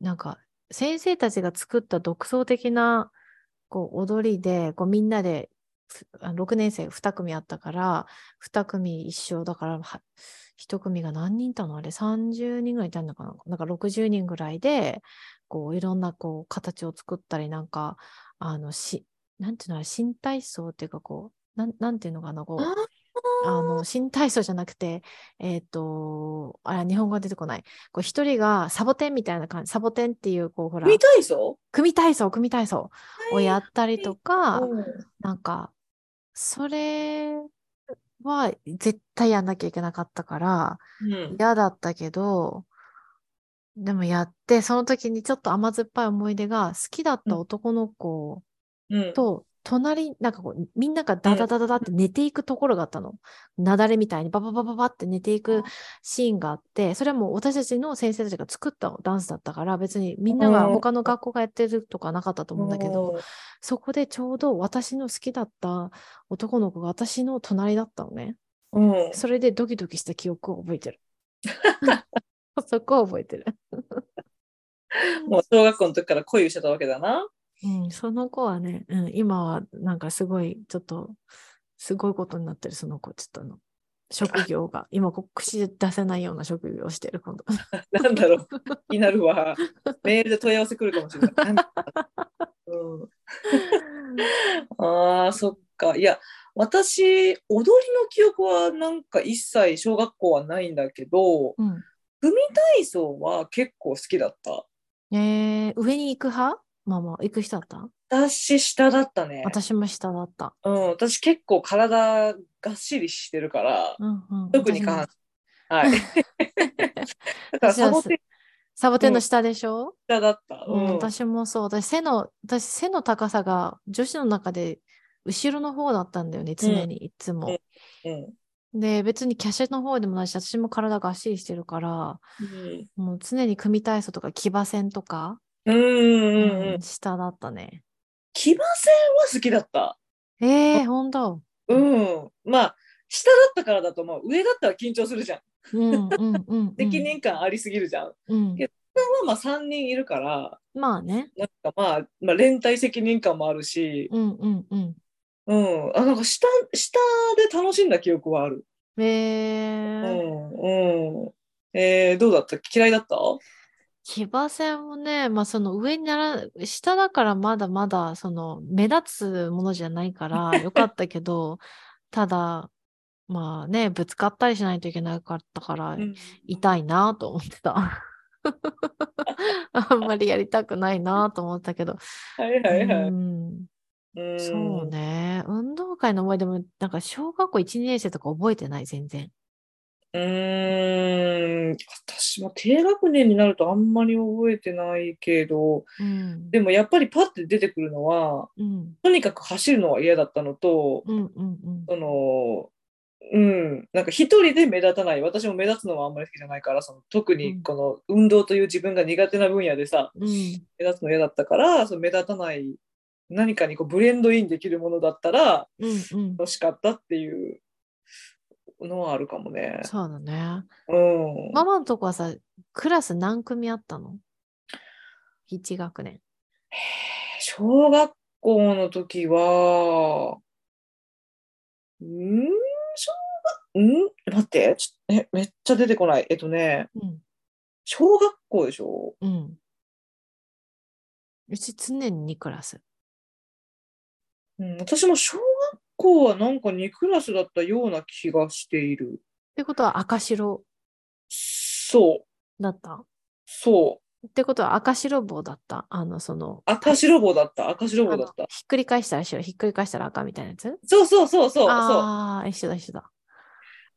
Speaker 2: う、なんか、先生たちが作った独創的な、こう、踊りで、こう、みんなで、6年生2組あったから、2組一緒だから、1組が何人いたの？あれ、30人ぐらいいたのかな？なんか60人ぐらいで、こう、いろんな、こう、形を作ったり、なんか、あの、し、なんていうの、新体操っていうか、こう、なん、なんていうのかな、こう、あの、新体操じゃなくて、えっ、と、あれ、日本語が出てこない。こう、一人がサボテンみたいな感じ、サボテンっていう、こう、ほら、
Speaker 1: 組体操？
Speaker 2: 組体操、組体操をやったりとか、
Speaker 1: うん
Speaker 2: なんか、それは絶対やんなきゃいけなかったから、
Speaker 1: うん。
Speaker 2: 嫌だったけど、でもやって、その時にちょっと甘酸っぱい思い出が、好きだった男の子
Speaker 1: うん。
Speaker 2: と、隣、なんかこう、みんながダダダダダって寝ていくところがあったの。雪崩みたいにバババババって寝ていくシーンがあって、それはもう私たちの先生たちが作ったダンスだったから、別にみんなが
Speaker 1: うん
Speaker 2: 他の学校がやってるとかなかったと思うんだけど、そこでちょうど私の好きだった男の子が私の隣だったのね。
Speaker 1: うん。
Speaker 2: それでドキドキした記憶を覚えてる。そこを覚えてる。
Speaker 1: もう小学校の時から恋をしてたわけだな。
Speaker 2: うん、その子はね、うん、今はなんかすごい、ちょっと、すごいことになってる、その子、ちょっとあの、職業が、今口で出せないような職業をしてる、今度。
Speaker 1: なんだろう。気になるわ。メールで問い合わせ来るかもしれない。なうん、ああ、そっか。いや、私、踊りの記憶はなんか一切小学校はないんだけど、
Speaker 2: うん。
Speaker 1: 組体操は結構好きだった。
Speaker 2: えー、上に行く派？ママ、行く人だった？
Speaker 1: 私、下だったね。
Speaker 2: 私も下だった。
Speaker 1: うん、私結構体がっしりしてるから、
Speaker 2: うんうん。
Speaker 1: 特に下半身。はい。だからサボテン
Speaker 2: サボテンの下でしょ、
Speaker 1: 下だった。
Speaker 2: うん
Speaker 1: うん。
Speaker 2: 私もそう。私、背の、私、背の高さが女子の中で後ろの方だったんだよね、常に、いつも。
Speaker 1: うん
Speaker 2: で、別に華奢の方でもないし、私も体がっしりしてるから、もう常に組体操とか騎馬戦とか、
Speaker 1: うんうんうんうん。
Speaker 2: 下だったね。
Speaker 1: 騎馬戦は好きだった。
Speaker 2: えー、ほんと？
Speaker 1: うん。まあ、下だったからだと思う。上だったら緊張するじゃん。
Speaker 2: うんうんうん、うん。
Speaker 1: 責任感ありすぎるじゃん。
Speaker 2: うん。
Speaker 1: けまあまあ3人いるから、
Speaker 2: まあね。
Speaker 1: なんかまあ、まあ、連帯責任感もあるし、
Speaker 2: うんうんうん。
Speaker 1: うん。あ、なんか下、下で楽しんだ記憶はある。
Speaker 2: え
Speaker 1: う
Speaker 2: ー、
Speaker 1: ん。うん。えー、どうだった？嫌いだった？
Speaker 2: 騎馬戦もね、まあその上になら、下だからまだまだその目立つものじゃないから よかったけど、ただ、まあね、ぶつかったりしないといけなかったから、
Speaker 1: うん
Speaker 2: 痛いなと思ってた。あんまりやりたくないなと思ったけど。
Speaker 1: はいはいはい。
Speaker 2: うん
Speaker 1: うん
Speaker 2: そうね。運動会の思い出も、なんか小学校1、2年生とか覚えてない、全然。
Speaker 1: うーん、私も低学年になるとあんまり覚えてないけど、
Speaker 2: うん。
Speaker 1: でもやっぱりパッて出てくるのは、
Speaker 2: うん。
Speaker 1: とにかく走るのは嫌だったのと、
Speaker 2: うんうんうん。
Speaker 1: その、うん、なんか一人で目立たない、私も目立つのはあんまり好きじゃないから、その特にこの運動という自分が苦手な分野でさ、
Speaker 2: うん。
Speaker 1: 目立つの嫌だったから、その目立たない、何かにこうブレンドインできるものだったら
Speaker 2: うんうん。
Speaker 1: 欲しかったっていうのはあるかもね。
Speaker 2: そうだね。
Speaker 1: うん。
Speaker 2: ママのとこはさ、クラス何組あったの ?1 学年。
Speaker 1: 小学校の時は、ん？小学、ん？待って、ちょえ、めっちゃ出てこない。えっとね、
Speaker 2: うん。
Speaker 1: 小学校でしょ？
Speaker 2: うん。うち常に2クラス。
Speaker 1: うん、私も小学校はなんか2クラスだったような気がしている。
Speaker 2: ってことは赤白
Speaker 1: そう、
Speaker 2: だった？
Speaker 1: そう。
Speaker 2: ってことは赤白棒だった？あの、その、
Speaker 1: 赤白棒だった、赤白棒だった。
Speaker 2: ひっくり返したら白、ひっくり返したら赤みたいなやつ？
Speaker 1: そうそうそうそう、そう。
Speaker 2: ああ、一緒だ一緒だ。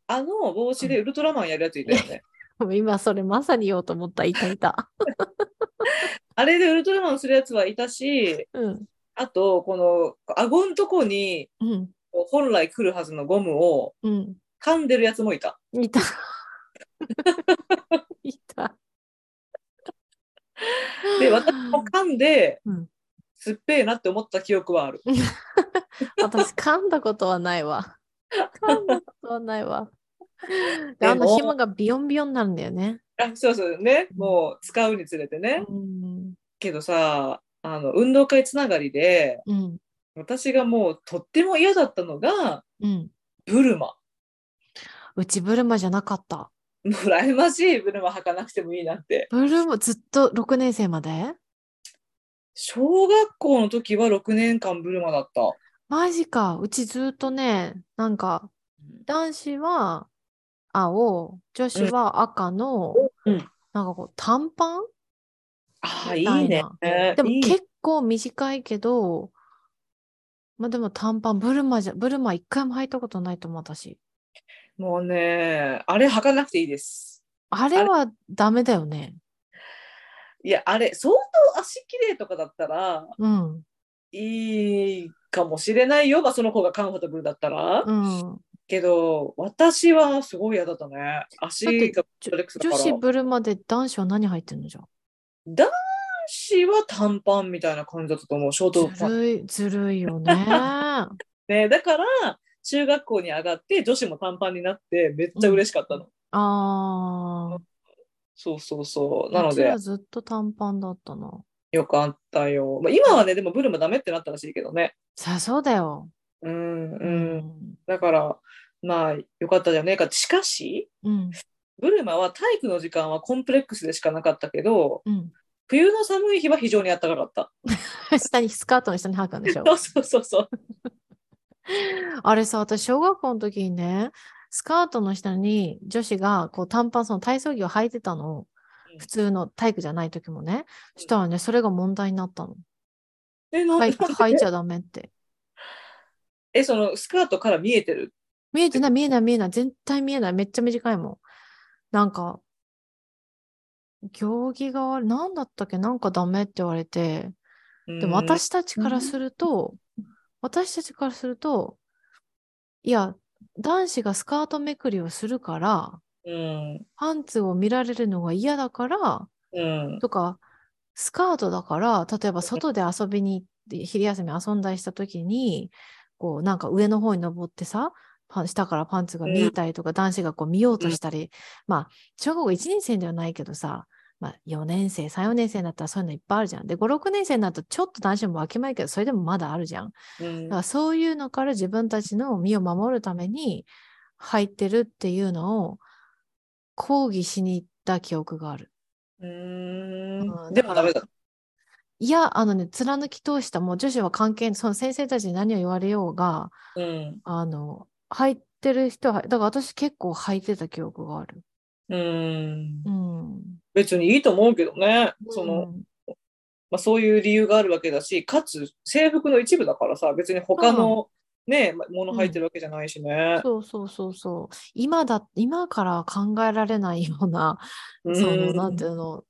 Speaker 1: あの帽子でウルトラマンやるやついたよね。
Speaker 2: もう 今それまさに言おうと思った、いたいた。
Speaker 1: あれでウルトラマンするやつはいたし、
Speaker 2: うん。
Speaker 1: あと、この顎のとこに
Speaker 2: うん。
Speaker 1: 本来来るはずのゴムを
Speaker 2: うん。
Speaker 1: 噛んでるやつもいた。
Speaker 2: いた。いた。
Speaker 1: で、私も噛んで、
Speaker 2: うん
Speaker 1: すっぺえなって思った記憶はある。
Speaker 2: 私噛んだことはないわ。噛んだことはないわ。であの紐がビヨンビヨンになるんだよね。
Speaker 1: あそうそうね、もう使うにつれてね。
Speaker 2: うん。
Speaker 1: けどさ、あの運動会つながりで、
Speaker 2: うん。
Speaker 1: 私がもうとっても嫌だったのが、
Speaker 2: うん。
Speaker 1: ブルマ。
Speaker 2: うちブルマじゃなかった。
Speaker 1: 羨ましいブルマ履かなくてもいいなって。
Speaker 2: ブルマずっと6年生まで？
Speaker 1: 小学校の時は6年間ブルマだった。
Speaker 2: マジか。うちずっとね、なんか男子は青、女子は赤の、
Speaker 1: うん
Speaker 2: なんかこう短パン？
Speaker 1: ああ、い
Speaker 2: い
Speaker 1: いね
Speaker 2: な。でも
Speaker 1: いい
Speaker 2: 結構短いけど、まあでも短パン、ブルマじゃ、ブルマ一回も履いたことないと思う、私。
Speaker 1: もうね、あれ履かなくていいです。
Speaker 2: あれはダメだよね。
Speaker 1: いや、あれ、相当足綺麗とかだったら
Speaker 2: うん。
Speaker 1: いいかもしれないよ、まあ、その子がカンファタブルだったら。
Speaker 2: うん。
Speaker 1: けど、私はすごい嫌だったね。足が
Speaker 2: 女。子ブルマで男子は何履いてんのじゃん。
Speaker 1: 男子は短パンみたいな感じだったと思う、ショートパン。
Speaker 2: ずるい、ずるいよね。
Speaker 1: ね、だから、中学校に上がって女子も短パンになってめっちゃ嬉しかったの。
Speaker 2: ああ。
Speaker 1: そうそうそう。なので
Speaker 2: ずっと短パンだったな。
Speaker 1: よかったよ。まあ、今はね、でもブルマダメってなったらしいけどね。
Speaker 2: さあ、そうだよ。
Speaker 1: うん、
Speaker 2: う
Speaker 1: うん。だから、まあ、よかったじゃねえか。しかし、
Speaker 2: うん。
Speaker 1: ブルマは体育の時間はコンプレックスでしかなかったけど、
Speaker 2: うん。
Speaker 1: 冬の寒い日は非常に暖かかった。
Speaker 2: 下に、スカートの下に履くんでしょ？
Speaker 1: そうそうそう。
Speaker 2: あれさ、私、小学校の時にね、スカートの下に女子がこう短パン、その体操着を履いてたの
Speaker 1: うん。
Speaker 2: 普通の体育じゃない時もね。そしたらね、それが問題になったの。
Speaker 1: え、なん
Speaker 2: はい、
Speaker 1: で？
Speaker 2: 履いちゃダメって。
Speaker 1: え、そのスカートから見えてる？
Speaker 2: 見えてない、見えない、見えない。絶対見えない。めっちゃ短いもん。なんか、行儀が悪い。なんだったっけ？なんかダメって言われて。でも
Speaker 1: うん、
Speaker 2: 私たちからすると、私たちからすると、いや、男子がスカートめくりをするから、
Speaker 1: うん、
Speaker 2: パンツを見られるのが嫌だから、
Speaker 1: うん、
Speaker 2: とか、スカートだから、例えば外で遊びに行って、昼休み遊んだりした時に、こう、なんか上の方に登ってさ、パン下からパンツが見えたりとか、男子がこう見ようとしたり、まあ、小学校1年生ではないけどさ、まあ、4年生、3、4年生になったらそういうのいっぱいあるじゃん。で、5、6年生になるとちょっと男子もわきまえけど、それでもまだあるじゃん。
Speaker 1: うん
Speaker 2: だからそういうのから自分たちの身を守るために入ってるっていうのを抗議しに行った記憶がある。
Speaker 1: う
Speaker 2: ん
Speaker 1: でもダメだ。
Speaker 2: いや、あのね、貫き通した、もう女子は関係、その先生たちに何を言われようが、
Speaker 1: うん、
Speaker 2: あの、はい、てる人は、だから私結構履いてた記憶がある。
Speaker 1: うん
Speaker 2: うん。
Speaker 1: 別にいいと思うけどね、その
Speaker 2: うん
Speaker 1: まあ、そういう理由があるわけだしかつ制服の一部だからさ別に他の、ねまもの履いてるわけじゃないしね。
Speaker 2: そうそうそうそう。今だ、今から考えられないような、
Speaker 1: うん
Speaker 2: その、なんていうの、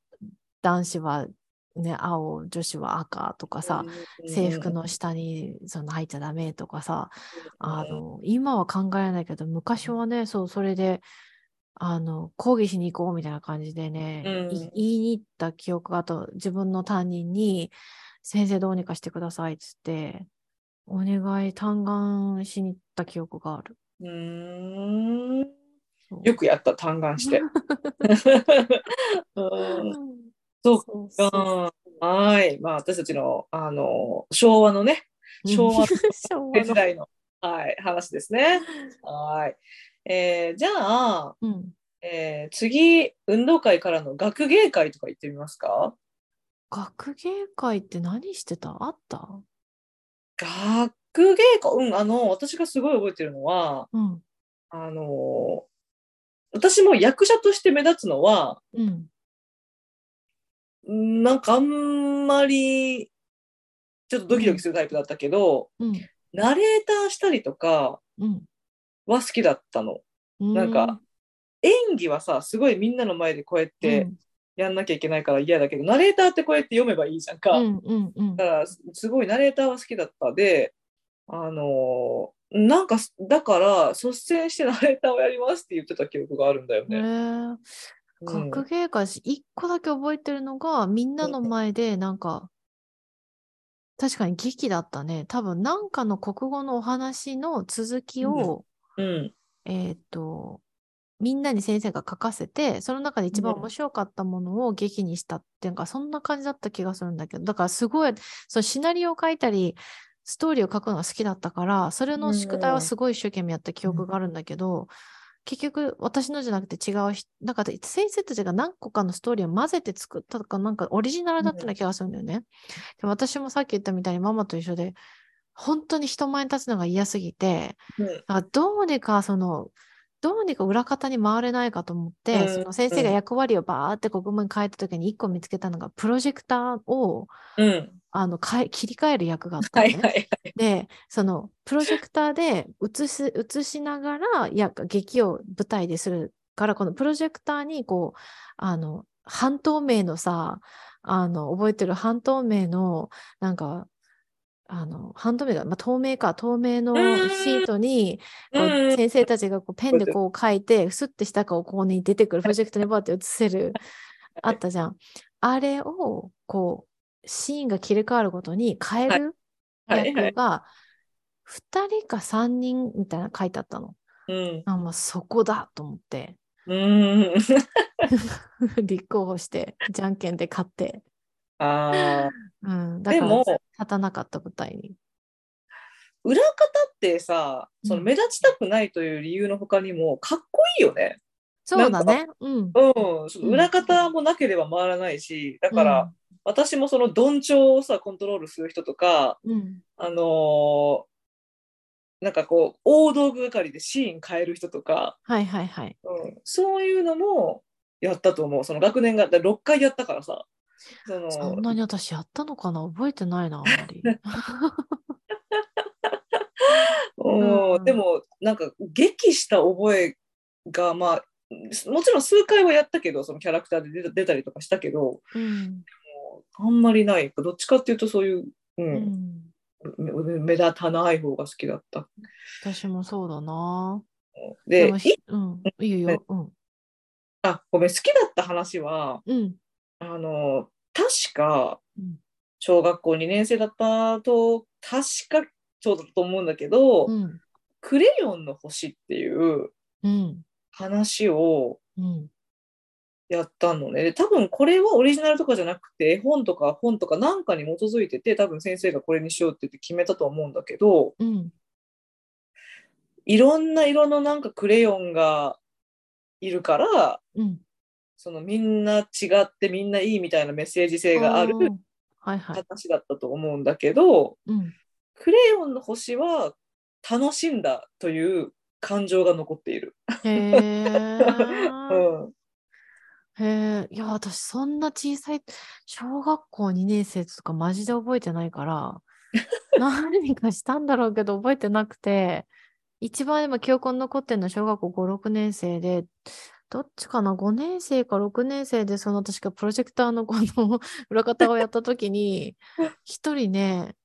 Speaker 2: 男子はね、青、女子は赤とかさ、制服の下にその入っちゃダメとかさ、あの、今は考えないけど、昔はね、そう、それで、あの、抗議しに行こうみたいな感じでね、
Speaker 1: うん。
Speaker 2: い言いに行った記憶が、あと自分の担任に、先生どうにかしてくださいっつって、お願い、嘆願しに行った記憶がある。
Speaker 1: うーん。よくやった嘆願して。う んそう
Speaker 2: そうそう
Speaker 1: うんはい。まあ、私たちの、あの、昭和のね、昭和 時代の、はい、話ですね。はい。えーじゃあ、
Speaker 2: うん
Speaker 1: えー次、運動会からの学芸会とか行ってみますか？
Speaker 2: 学芸会って何してた？あった？
Speaker 1: 学芸会、うん、あの、私がすごい覚えてるのは、
Speaker 2: うん。
Speaker 1: あの、私も役者として目立つのは、
Speaker 2: うん。
Speaker 1: うんなんかあんまり、ちょっとドキドキするタイプだったけど、
Speaker 2: うん。
Speaker 1: ナレーターしたりとか
Speaker 2: うん。
Speaker 1: は好きだったの。なんか、演技はさ、すごいみんなの前でこうやってやんなきゃいけないから嫌だけど、ナレーターってこうやって読めばいいじゃんか。
Speaker 2: うんうんうん
Speaker 1: だから、すすごいナレーターは好きだったで、あのーなんか、だから、率先してナレーターをやりますって言ってた記憶があるんだよ
Speaker 2: へ
Speaker 1: ね。
Speaker 2: え
Speaker 1: うん。
Speaker 2: 学芸会し、一個だけ覚えてるのが、みんなの前で、なんか、確かに劇だったね。多分、なんかの国語のお話の続きを、
Speaker 1: うん。
Speaker 2: えっと、みんなに先生が書かせて、その中で一番
Speaker 1: うん。
Speaker 2: 面白かったものを劇にしたっていうか、そんな感じだった気がするんだけど、だからすごい、そのシナリオを書いたり、ストーリーを書くのが好きだったから、それの宿題はすごい一生懸命やった記憶があるんだけど、結局私のじゃなくて違う人、なんか先生たちが何個かのストーリーを混ぜて作ったとか、なんかオリジナルだったような気がするんだよね。で私もさっき言ったみたいにママと一緒で、本当に人前に立つのが嫌すぎて、
Speaker 1: うん。
Speaker 2: どうにかその、どうにか裏方に回れないかと思って、
Speaker 1: うん
Speaker 2: その先生が役割をバーって国語に変えた時に一個見つけたのが、プロジェクターを
Speaker 1: うん。
Speaker 2: あの変え切り替える役があったのね。
Speaker 1: はいはいはい。
Speaker 2: で、そのプロジェクターで映す映しながらや劇を舞台でするから、このプロジェクターにこう、あの、半透明のさ、あの、覚えてる半透明の、なんか、あの、半透明が、まあ、透明か、透明の
Speaker 1: うん
Speaker 2: シートに、先生たちがこうペンでこう書いて、スッてしたかをここに出てくるプロジェクトにバーって映せる、あったじゃん。あれを、こう、シーンが切り替わるごとに変える役が、2人か3人みたいなの書いてあったの。
Speaker 1: うん。
Speaker 2: あ、まあ、そこだと思って、
Speaker 1: うん。
Speaker 2: 立候補して、じゃんけんで勝って、
Speaker 1: ああ。
Speaker 2: うん、だから
Speaker 1: でも、
Speaker 2: 立たなかった舞台に。
Speaker 1: 裏方ってさ、その
Speaker 2: うん
Speaker 1: 目立ちたくないという理由の他にも、かっこいいよね。
Speaker 2: そうだね。うん。
Speaker 1: うん。裏方もなければ回らないし、だから、私もそのどんちょうをさ、コントロールする人とか、
Speaker 2: うん、うん。
Speaker 1: あのーなんかこう、大道具係でシーン変える人とか、
Speaker 2: はいはいはい。
Speaker 1: うん、そういうのもやったと思う。その学年がだ6回やったからさ。その
Speaker 2: そんなに私やったのかな？覚えてないな、あんまり。
Speaker 1: うん
Speaker 2: うん
Speaker 1: でもなんか劇した覚えがまあもちろん数回はやったけどそのキャラクターで出たりとかしたけど
Speaker 2: うん。
Speaker 1: あんまりないどっちかっていうとそういう、う
Speaker 2: うんん。
Speaker 1: め目立たない方が好きだった。
Speaker 2: 私もそうだな。
Speaker 1: で
Speaker 2: うん。いいよ。うん。
Speaker 1: あごめん好きだった話は
Speaker 2: うん。
Speaker 1: あの確か
Speaker 2: うん
Speaker 1: 小学校2年生だったと確かそうだと思うんだけど、
Speaker 2: うん。
Speaker 1: クレヨンの星っていう
Speaker 2: うん。
Speaker 1: 話を
Speaker 2: うん。
Speaker 1: やったのね。で、多分これはオリジナルとかじゃなくて、絵本とか本とかなんかに基づいてて、多分先生がこれにしようって言って決めたと思うんだけど、
Speaker 2: うん。
Speaker 1: いろんな色のなんかクレヨンがいるから、
Speaker 2: うん。
Speaker 1: そのみんな違ってみんないいみたいなメッセージ性がある
Speaker 2: ーはいはい。
Speaker 1: 話だったと思うんだけど、
Speaker 2: うん。
Speaker 1: クレヨンの星は楽しんだという感情が残っている。
Speaker 2: へえ。
Speaker 1: うん
Speaker 2: へえ。いや、私、そんな小さい、小学校2年生とかマジで覚えてないから、何かしたんだろうけど覚えてなくて、一番今記憶に残ってるのは小学校5、6年生で、どっちかな ?5 年生か6年生で、その確かプロジェクターの この裏方をやった時に、一人ね、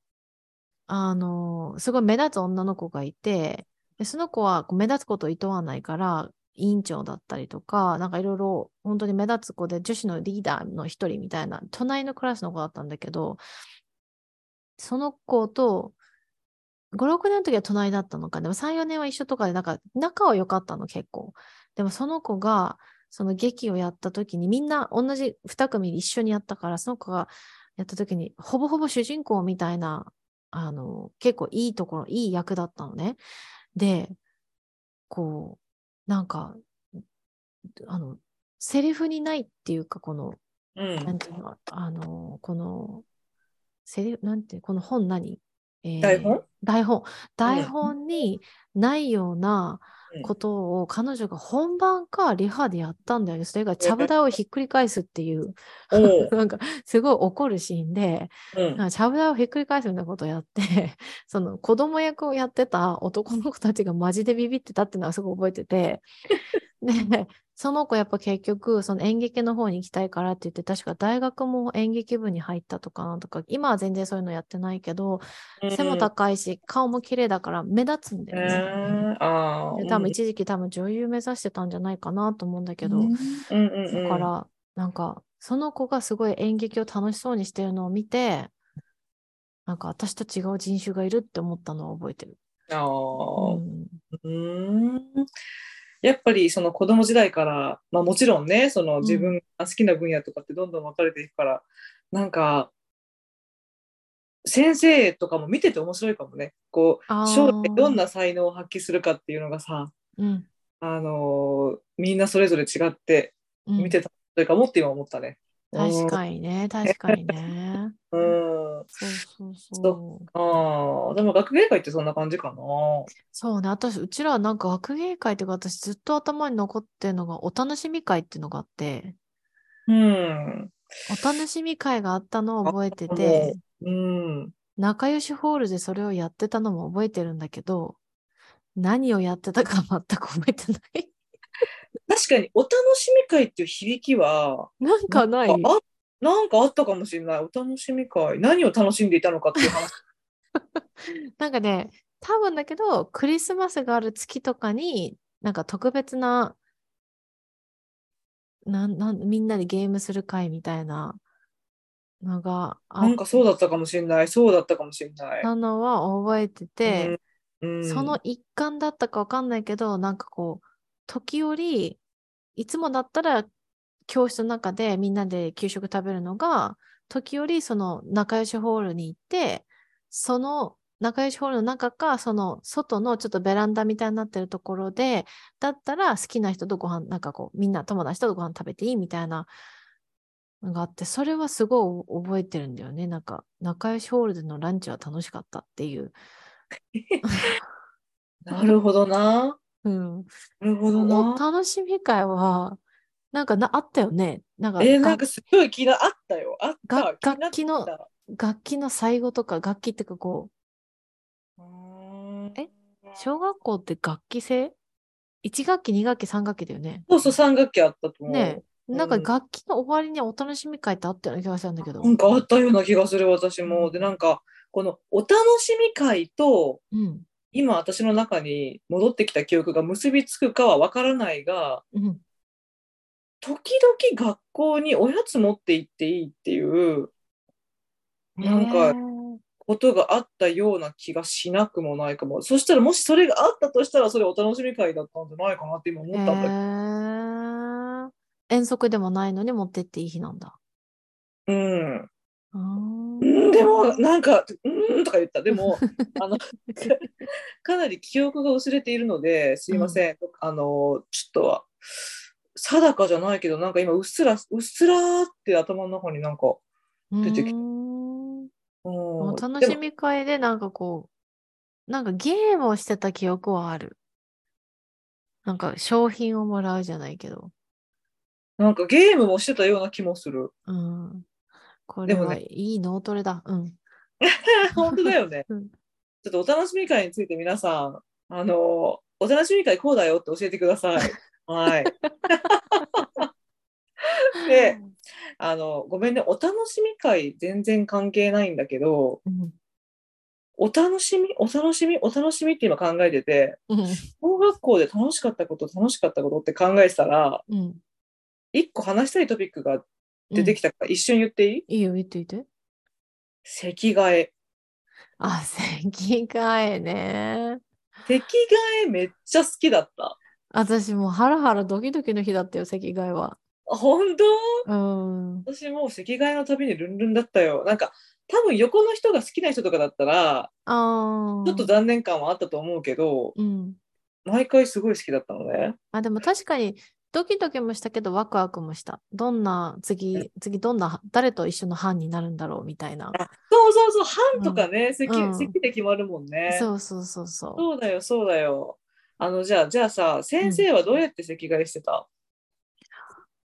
Speaker 2: あの、すごい目立つ女の子がいて、でその子は目立つことを厭わないから、委員長だったりとか、なんかいろいろ本当に目立つ子で女子のリーダーの一人みたいな、隣のクラスの子だったんだけど、その子と、5、6年の時は隣だったのか、でも3、4年は一緒とかで、なんか仲は良かったの結構。でもその子が、その劇をやった時にみんな同じ2組一緒にやったから、その子がやった時にほぼほぼ主人公みたいな、あの、結構いいところ、いい役だったのね。で、こう、なんか、あの、セリフにないっていうか、この、
Speaker 1: うん
Speaker 2: なんていうの、あの、この、セリフ、なんてこの本何、えー
Speaker 1: 台本？
Speaker 2: 台本。台本にないような
Speaker 1: うん。
Speaker 2: ことを彼女が本番かリハでやったんだよね。それがちゃぶ台をひっくり返すっていう、なんかすごい怒るシーンで、ちゃぶ台をひっくり返すようなことをやって、その子供役をやってた男の子たちがマジでビビってたっていうのはすごい覚えてて、で、その子やっぱ結局、その演劇の方に行きたいからって言って、確か大学も演劇部に入ったとかなんとか、今は全然そういうのやってないけど、背も高いし、顔も綺麗だから目立つんだよね。
Speaker 1: ねああ
Speaker 2: で多分一時期多分女優目指してたんじゃないかなと思うんだけど、だから、なんか、その子がすごい演劇を楽しそうにしてるのを見て、なんか私と違う人種がいるって思ったのを覚えてる。
Speaker 1: ああ
Speaker 2: うん。
Speaker 1: うーんやっぱりその子供時代から、まあ、もちろんねその自分が好きな分野とかってどんどん分かれていくから、なんか先生とかも見てて面白いかもねこう将来どんな才能を発揮するかっていうのがさ、
Speaker 2: うん。
Speaker 1: あのーみんなそれぞれ違って
Speaker 2: うん
Speaker 1: 見てたそれかもって今思ったね。
Speaker 2: 確かにね、確かにね。
Speaker 1: うん
Speaker 2: そうそう
Speaker 1: そ
Speaker 2: そう。
Speaker 1: ああでも学芸会ってそんな感じかな。
Speaker 2: そうね、私、うちらはなんか学芸会というか、私ずっと頭に残ってるのが、お楽しみ会っていうのがあって、
Speaker 1: うん。
Speaker 2: お楽しみ会があったのを覚えて
Speaker 1: あ
Speaker 2: て、
Speaker 1: うん。
Speaker 2: 仲良しホールでそれをやってたのも覚えてるんだけど、何をやってたか全く覚えてない。
Speaker 1: 確かにお楽しみ会っていう響きは
Speaker 2: なんかない
Speaker 1: あなんかあったかもしれない。お楽しみ会。何を楽しんでいたのかっていう話。
Speaker 2: なんかね、多分だけど、クリスマスがある月とかに、なんか特別な、なんなんみんなでゲームする会みたいなのが
Speaker 1: なんかそうだったかもしれない。そうだったかもしれない。
Speaker 2: たのは覚えてて、
Speaker 1: うん
Speaker 2: その一環だったかわかんないけど、なんかこう、時折、いつもだったら教室の中でみんなで給食食べるのが、時折その仲良しホールに行って、その仲良しホールの中か、その外のちょっとベランダみたいになってるところで、だったら好きな人とご飯、なんかこう、みんな友達とご飯食べていいみたいなのがあって、それはすごい覚えてるんだよね。なんか、仲良しホールでのランチは楽しかったっていう。
Speaker 1: なるほどな。
Speaker 2: うん。
Speaker 1: なるほど
Speaker 2: お
Speaker 1: な。
Speaker 2: 楽しみ会は、なんかなあったよね。なんか、
Speaker 1: えー、
Speaker 2: が
Speaker 1: なんかすごい気になあったよ。あった。
Speaker 2: 楽器の楽器の最後とか、楽器ってかこ
Speaker 1: う
Speaker 2: え？う、小学校って楽器制 ?1 学期、2学期、3学期だよね。
Speaker 1: そうそう、3学期あったと思う。
Speaker 2: ねえ。なんか
Speaker 1: うん
Speaker 2: 楽器の終わりにお楽しみ会ってあったような気がしたんだけど。
Speaker 1: なんかあったような気がする、私も。
Speaker 2: うん
Speaker 1: で、なんか、このお楽しみ会と、
Speaker 2: うん。
Speaker 1: 今私の中に戻ってきた記憶が結びつくかはわからないが、
Speaker 2: うん。
Speaker 1: 時々学校におやつ持って行っていいっていうなんかことがあったような気がしなくもないかも。そしたらもしそれがあったとしたらそれお楽しみ会だったんじゃないかなって今思ったんだけど。
Speaker 2: へー遠足でもないのに持ってっていい日なんだ。
Speaker 1: うん。でもなんか、うんとか言った。でも、あの、かかなり記憶が薄れているので、すいません。あの、ちょっとは、定かじゃないけど、なんか今、うっすら、うっすらって頭の中になんか、出てきた
Speaker 2: うーん
Speaker 1: うん
Speaker 2: お楽しみ会でなんかこう、なんかゲームをしてた記憶はある。なんか商品をもらうじゃないけど。
Speaker 1: なんかゲームもしてたような気もする。
Speaker 2: うん。これはいい脳トレだ。うん。
Speaker 1: 本当だよね。
Speaker 2: うん
Speaker 1: ちょっとお楽しみ会について皆さん、あの、お楽しみ会こうだよって教えてください。はい。で、あの、ごめんね、お楽しみ会全然関係ないんだけど、
Speaker 2: うん。
Speaker 1: お楽しみ、お楽しみ、お楽しみって今考えてて、
Speaker 2: うん。
Speaker 1: 小学校で楽しかったこと、楽しかったことって考えてたら、
Speaker 2: うん。
Speaker 1: 一個話したいトピックが出てきたから、一緒に言っていい？
Speaker 2: いいよ、言って言って。
Speaker 1: 席替え。
Speaker 2: あ、席替えね。
Speaker 1: 席替えめっちゃ好きだった。
Speaker 2: 私もうハラハラドキドキの日だったよ、席替えは。
Speaker 1: あ本当？
Speaker 2: うん。
Speaker 1: 私もう席替えのたびにルンルンだったよ。なんか、多分横の人が好きな人とかだったら、
Speaker 2: ああ。
Speaker 1: ちょっと残念感はあったと思うけど、
Speaker 2: うん。
Speaker 1: 毎回すごい好きだったのね。
Speaker 2: あ、でも確かにドキドキもしたけどワクワクもした。どんな、次、次どんな、誰と一緒の班になるんだろうみたいな。
Speaker 1: あそうそうそう、班とかね、席
Speaker 2: うん
Speaker 1: 席で決まるもんね。
Speaker 2: そうそうそうそう。
Speaker 1: そうだよ、そうだよ。あの、じゃあ、じゃあさ、先生はどうやって席替えしてた、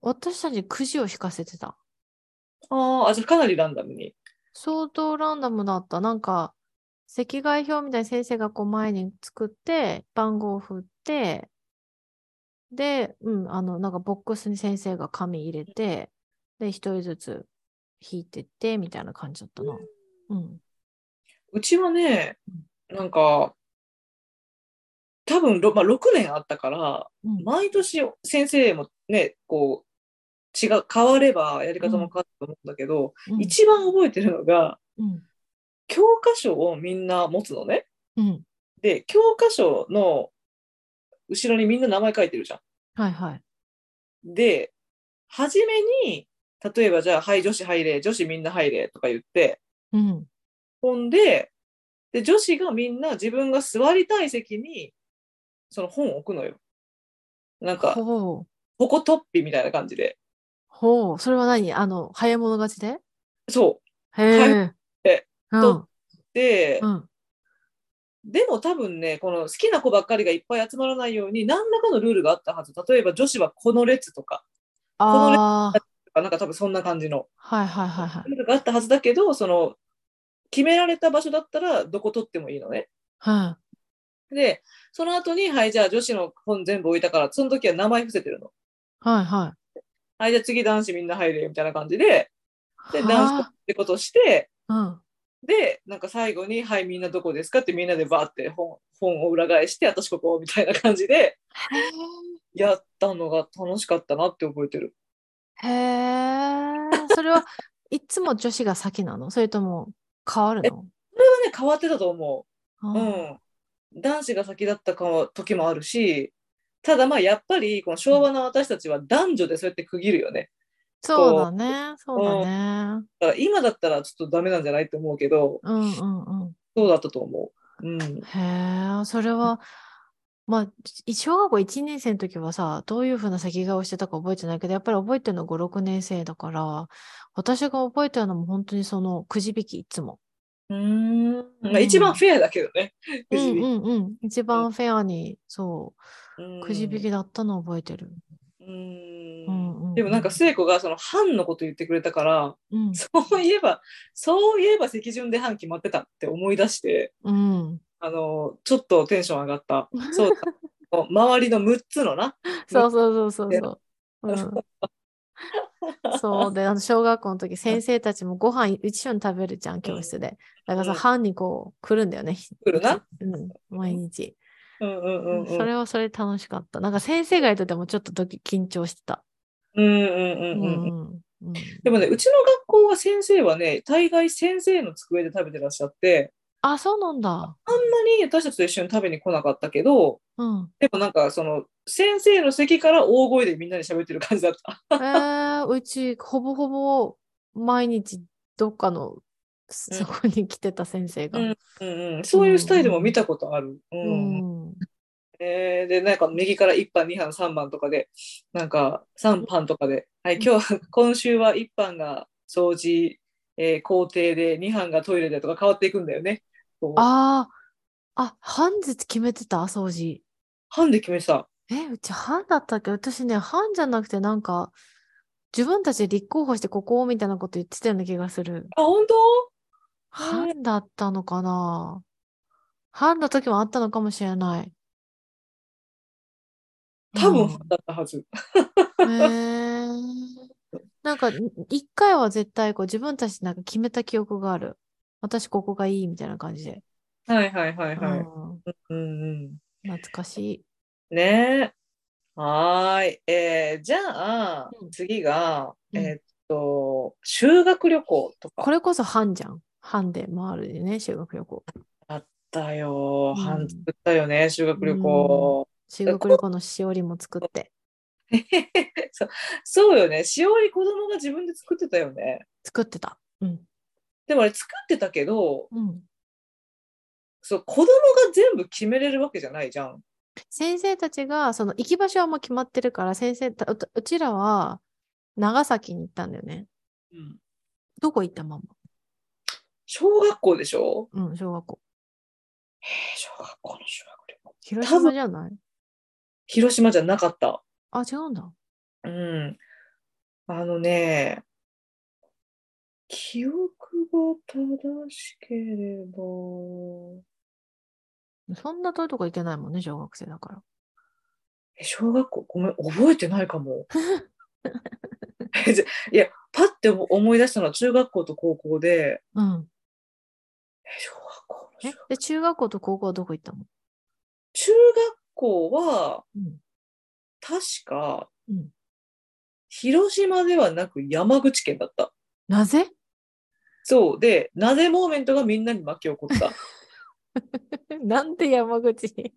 Speaker 2: 私たちくじを引かせてた。
Speaker 1: あーあ、じゃあかなりランダムに。
Speaker 2: 相当ランダムだった。なんか、席替え表みたいに先生がこう前に作って、番号を振って、で、うん、あの、なんかボックスに先生が紙入れて、で、一人ずつ引いてって、みたいな感じだったな。うん。
Speaker 1: うちはね、なんか、多分、ろまあ、6年あったから、
Speaker 2: うん。
Speaker 1: 毎年先生もね、こう、違う、変わればやり方も変わると思うんだけど、
Speaker 2: うん
Speaker 1: 一番覚えてるのが、
Speaker 2: うん。
Speaker 1: 教科書をみんな持つのね。
Speaker 2: うん。
Speaker 1: で、教科書の後ろにみんな名前書いてるじゃん。
Speaker 2: はいはい。
Speaker 1: で、初めに、例えばじゃあ、はい、女子入れ、女子みんな入れとか言って、
Speaker 2: うん。
Speaker 1: ほんで、で、女子がみんな自分が座りたい席に、その本を置くのよ。なんか、
Speaker 2: ほう。
Speaker 1: ここトッピみたいな感じで。
Speaker 2: ほう。それは何？あの、早物勝ちで？
Speaker 1: そ
Speaker 2: へえ。
Speaker 1: え
Speaker 2: うん。
Speaker 1: とう。で、
Speaker 2: うん。
Speaker 1: でも多分ね、この好きな子ばっかりがいっぱい集まらないように、何らかのルールがあったはず。例えば女子はこの列とか、
Speaker 2: ああ。
Speaker 1: なんか多分そんな感じの。
Speaker 2: はいはいはいはい。
Speaker 1: ルールがあったはずだけど、その、決められた場所だったらどこ取ってもいいのね。
Speaker 2: は
Speaker 1: で、その後に、はい、じゃあ女子の本全部置いたから、その時は名前伏せてるの。
Speaker 2: い。はいはい。
Speaker 1: はい、じゃあ次男子みんな入れ、みたいな感じで、で、
Speaker 2: は
Speaker 1: 男子ってことして、
Speaker 2: あ
Speaker 1: で、なんか最後に、はい、みんなどこですかってみんなでバーって本本を裏返して、私ここみたいな感じでやったのが楽しかったなって覚えてる。
Speaker 2: へえ。それはいつも女子が先なの？それとも変わるの？
Speaker 1: これはね、変わってたと思う。うん。男子が先だったかは時もあるし、ただまあやっぱりこの昭和の私たちは男女でそうやって区切るよね。
Speaker 2: そうだね。そうだね。
Speaker 1: だから今だったらちょっとダメなんじゃないって思うけど、
Speaker 2: うんうんうん。
Speaker 1: そうだったと思う。うん。
Speaker 2: へえ、それは、まあ、い小学校1年生の時はさ、どういうふうな席替えをしてたか覚えてないけど、やっぱり覚えてるの5、6年生だから、私が覚えてるのも本当にそのくじ引きいつも。
Speaker 1: うーん。まあ一番フェアだけどね。く
Speaker 2: うんうんうん。一番フェアに、そう、
Speaker 1: うん
Speaker 2: くじ引きだったのを覚えてる。
Speaker 1: う
Speaker 2: うん
Speaker 1: ん
Speaker 2: うんうん
Speaker 1: でもなんか聖子がその班のこと言ってくれたから、
Speaker 2: うん。
Speaker 1: そういえば、そういえば席順で班決まってたって思い出して、
Speaker 2: うん。
Speaker 1: あの、ちょっとテンション上がった。そうだ。周りの6つのな。
Speaker 2: そうそうそうそうそう。うん、そうで、あの小学校の時、先生たちもご飯一緒に食べるじゃん、教室で。だからさ、
Speaker 1: うん
Speaker 2: 班にこう来るんだよね。
Speaker 1: 来るな？
Speaker 2: うん、毎日。
Speaker 1: うんうんうんうん。
Speaker 2: それはそれ楽しかった。なんか先生がいててもちょっとドキ緊張してた。
Speaker 1: うんうんう。ん
Speaker 2: う
Speaker 1: んでもね、うちの学校は先生はね、大概先生の机で食べてらっしゃって、
Speaker 2: あ、そうなんだ。
Speaker 1: あんまり私たちと一緒に食べに来なかったけど、
Speaker 2: うん。
Speaker 1: でもなんかその、先生の席から大声でみんなで喋ってる感じだった。
Speaker 2: えー、うちほぼほぼ毎日どっかのそこに来てた先生が。
Speaker 1: うんうんうん、そういうスタイルも見たことある。う
Speaker 2: うんん。
Speaker 1: えーで、なんか右から1班、2班、3班とかで、なんか3班とかで、はい、今日は、今週は1班が掃除、えー校庭で、2班がトイレでとか変わっていくんだよね。
Speaker 2: ああ、あ、半日決めてた？掃除。
Speaker 1: 班で決めてた。
Speaker 2: え、うち班だったっけ？私ね、班じゃなくてなんか、自分たちで立候補してここみたいなこと言ってたような気がする。
Speaker 1: あ、本当？
Speaker 2: 班だったのかな？班の時もあったのかもしれない。
Speaker 1: 多分
Speaker 2: うん
Speaker 1: だったはず。
Speaker 2: へー なんか、一回は絶対こう自分たちでなんか決めた記憶がある。私ここがいいみたいな感じで。
Speaker 1: はいはいはいはい。
Speaker 2: うん、
Speaker 1: うんうん。
Speaker 2: 懐かしい。
Speaker 1: ねえ。はーい。えーじゃあ、
Speaker 2: うん
Speaker 1: 次が、
Speaker 2: うん
Speaker 1: えーっと、修学旅行とか
Speaker 2: これこそ班じゃん。班で回るでね、修学旅行。
Speaker 1: だよ。
Speaker 2: うん
Speaker 1: 半作ったよね、修学旅行。
Speaker 2: 修学旅行のしおりも作って。
Speaker 1: そうそうよね。しおり子供が自分で作ってたよね。
Speaker 2: 作ってた。うん。
Speaker 1: でもあれ作ってたけど、
Speaker 2: うん。
Speaker 1: そう子供が全部決めれるわけじゃないじゃん。
Speaker 2: 先生たちが、その行き場所はもう決まってるから、先生た、ううちらは長崎に行ったんだよね。
Speaker 1: うん、
Speaker 2: どこ行ったまま
Speaker 1: 小学校でしょ？
Speaker 2: うん、小学校。
Speaker 1: えー小学校の修学旅行。
Speaker 2: 広島じゃない？
Speaker 1: 広島じゃなかった。
Speaker 2: あ、違うんだ。
Speaker 1: うん。あのね、記憶が正しければ、
Speaker 2: そんな遠いとこ行けないもんね、小学生だから。
Speaker 1: え小学校、ごめん、覚えてないかも。いや、パッて思い出したのは中学校と高校で、
Speaker 2: うん。
Speaker 1: え小学校の
Speaker 2: え
Speaker 1: 修、
Speaker 2: で、中学校と高校はどこ行ったの？
Speaker 1: 中学校は、
Speaker 2: うん。
Speaker 1: 確か、
Speaker 2: うん
Speaker 1: 広島ではなく山口県だった。
Speaker 2: なぜ？
Speaker 1: そう。で、なぜモーメントがみんなに巻き起こった？
Speaker 2: なんで山口に？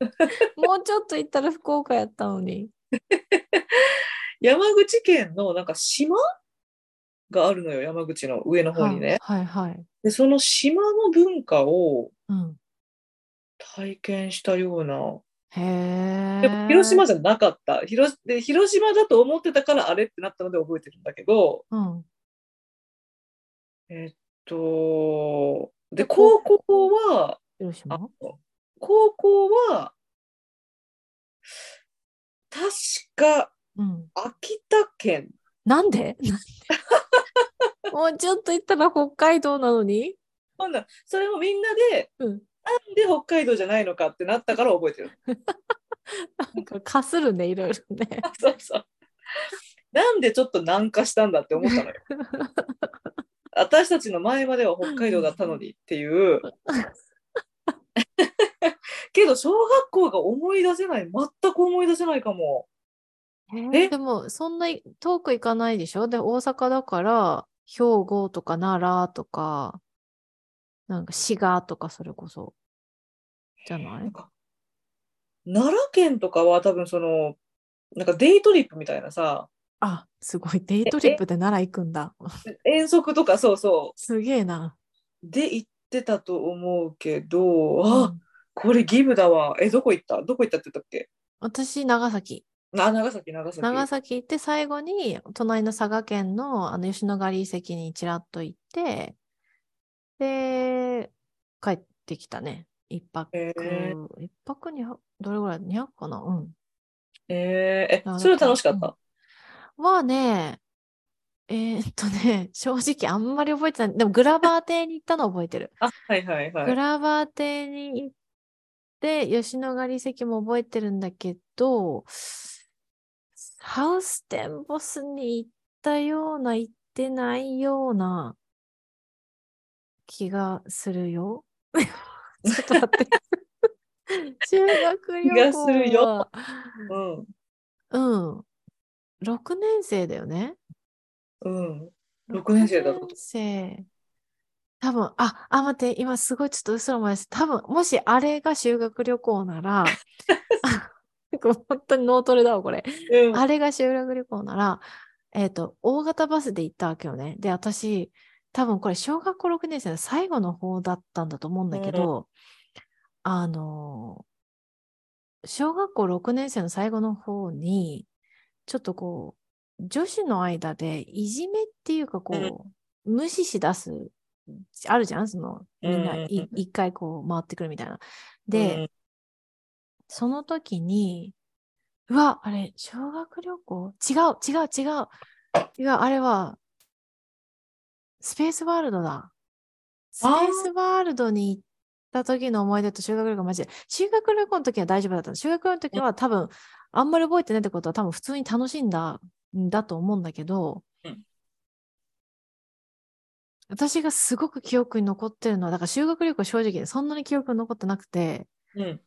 Speaker 2: もうちょっと行ったら福岡やったのに。
Speaker 1: 山口県のなんか島があるのよ、山口の上の方にね。
Speaker 2: はいはいはい。
Speaker 1: で、その島の文化を
Speaker 2: うん。
Speaker 1: 体験したような。
Speaker 2: へえ。
Speaker 1: でも広島じゃなかった広で。広島だと思ってたからあれってなったので覚えてるんだけど、
Speaker 2: うん。
Speaker 1: えっと、で、
Speaker 2: で高
Speaker 1: 高校は、
Speaker 2: 広島？
Speaker 1: あ高校は、確か
Speaker 2: うん。
Speaker 1: 秋田県。
Speaker 2: なんで？もうちょっと行ったら北海道なのに？
Speaker 1: ほんならそれもみんなで、
Speaker 2: うん。
Speaker 1: なんで北海道じゃないのかってなったから覚えてる。
Speaker 2: なんかかするね、いろいろね。
Speaker 1: そうそう。なんでちょっと南下したんだって思ったのよ。私たちの前までは北海道だったのにっていう。けど小学校が思い出せない全く思い出せないかも。え
Speaker 2: でも、そんな遠く行かないでしょ？で、大阪だから、兵庫とか奈良とか、なんか滋賀とかそれこそ。じゃな
Speaker 1: ない奈良県とかは多分そのなんかデイトリップみたいなさ
Speaker 2: あ、すごい。デイトリップで奈良行くんだ。
Speaker 1: 遠足とかそうそ
Speaker 2: すげえな。
Speaker 1: うで行ってたと思うけど
Speaker 2: う
Speaker 1: あ
Speaker 2: ん
Speaker 1: これ義務だわえどこ行った？どこ行ったって言ったっけ？
Speaker 2: 私、長崎。
Speaker 1: あ長崎長崎
Speaker 2: 長崎行って、最後に、隣の佐賀県の、あの、吉野ヶ里遺跡にちらっと行って、で、帰ってきたね。一泊。
Speaker 1: へー
Speaker 2: 一泊に、どれぐらい ?200 かな？うん。
Speaker 1: えー、えそれは楽しかった、
Speaker 2: はね、えーっとね、正直あんまり覚えてない。でも、グラバー亭に行ったのは覚えてる。
Speaker 1: あはいはいはい
Speaker 2: グラバー亭に行って、吉野ヶ里遺跡も覚えてるんだけど、ハウステンボスに行ったような、行ってないような気がするよ。ちょっと待って。修学旅
Speaker 1: 気がするよ
Speaker 2: 行は
Speaker 1: うん
Speaker 2: うん。6年生だよね？
Speaker 1: うん6年生？だと
Speaker 2: 6年生多分、あ、あ、待って、今すごいちょっと嘘の前です。多分、もしあれが修学旅行なら、本当に脳トレだわ、これ。
Speaker 1: うん
Speaker 2: あれが修学旅行なら、えっ、と、大型バスで行ったわけよね。で、私、多分これ、小学校6年生の最後の方だったんだと思うんだけど、あのー小学校6年生の最後の方に、ちょっとこう、女子の間でいじめっていうか、こう、無視し出す、あるじゃん？その、みんな
Speaker 1: うんうんうん
Speaker 2: い一回こう回ってくるみたいな。で、その時に、うわ、あれ、修学旅行？違う、違う、違う。違う、あれは、スペースワールドだ。スペースワールドに行った時の思い出と修学旅行マジで。修学旅行の時は大丈夫だったの。修学旅行の時は多分、あんまり覚えてないってことは多分普通に楽しんだんだと思うんだけど、
Speaker 1: うん
Speaker 2: 私がすごく記憶に残ってるのは、だから修学旅行正直そんなに記憶に残ってなくて、
Speaker 1: うん。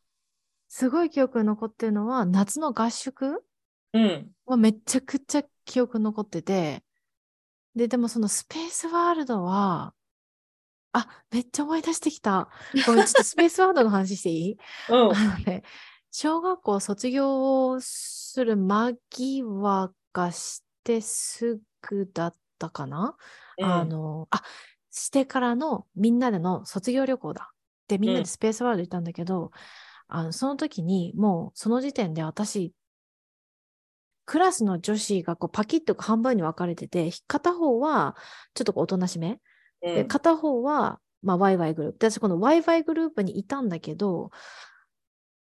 Speaker 2: すごい記憶に残ってるのは夏の合宿
Speaker 1: うん。
Speaker 2: はめちゃくちゃ記憶に残ってて、で、でもそのスペースワールドは、あ、めっちゃ思い出してきた。ちょっとスペースワールドの話していい？
Speaker 1: うん。
Speaker 2: あのね、小学校卒業する間際がしてすぐだったかな、あの、あ、してからのみんなでの卒業旅行だ。で、みんな
Speaker 1: うん
Speaker 2: でスペースワールド行ったんだけど、あの、その時にもうその時点で私、クラスの女子がこうパキッと半分に分かれてて、片方はちょっとこうおとなしめ、
Speaker 1: うん、
Speaker 2: で、片方は、まあ、ワイワイグループ。で私、このワイワイグループにいたんだけど、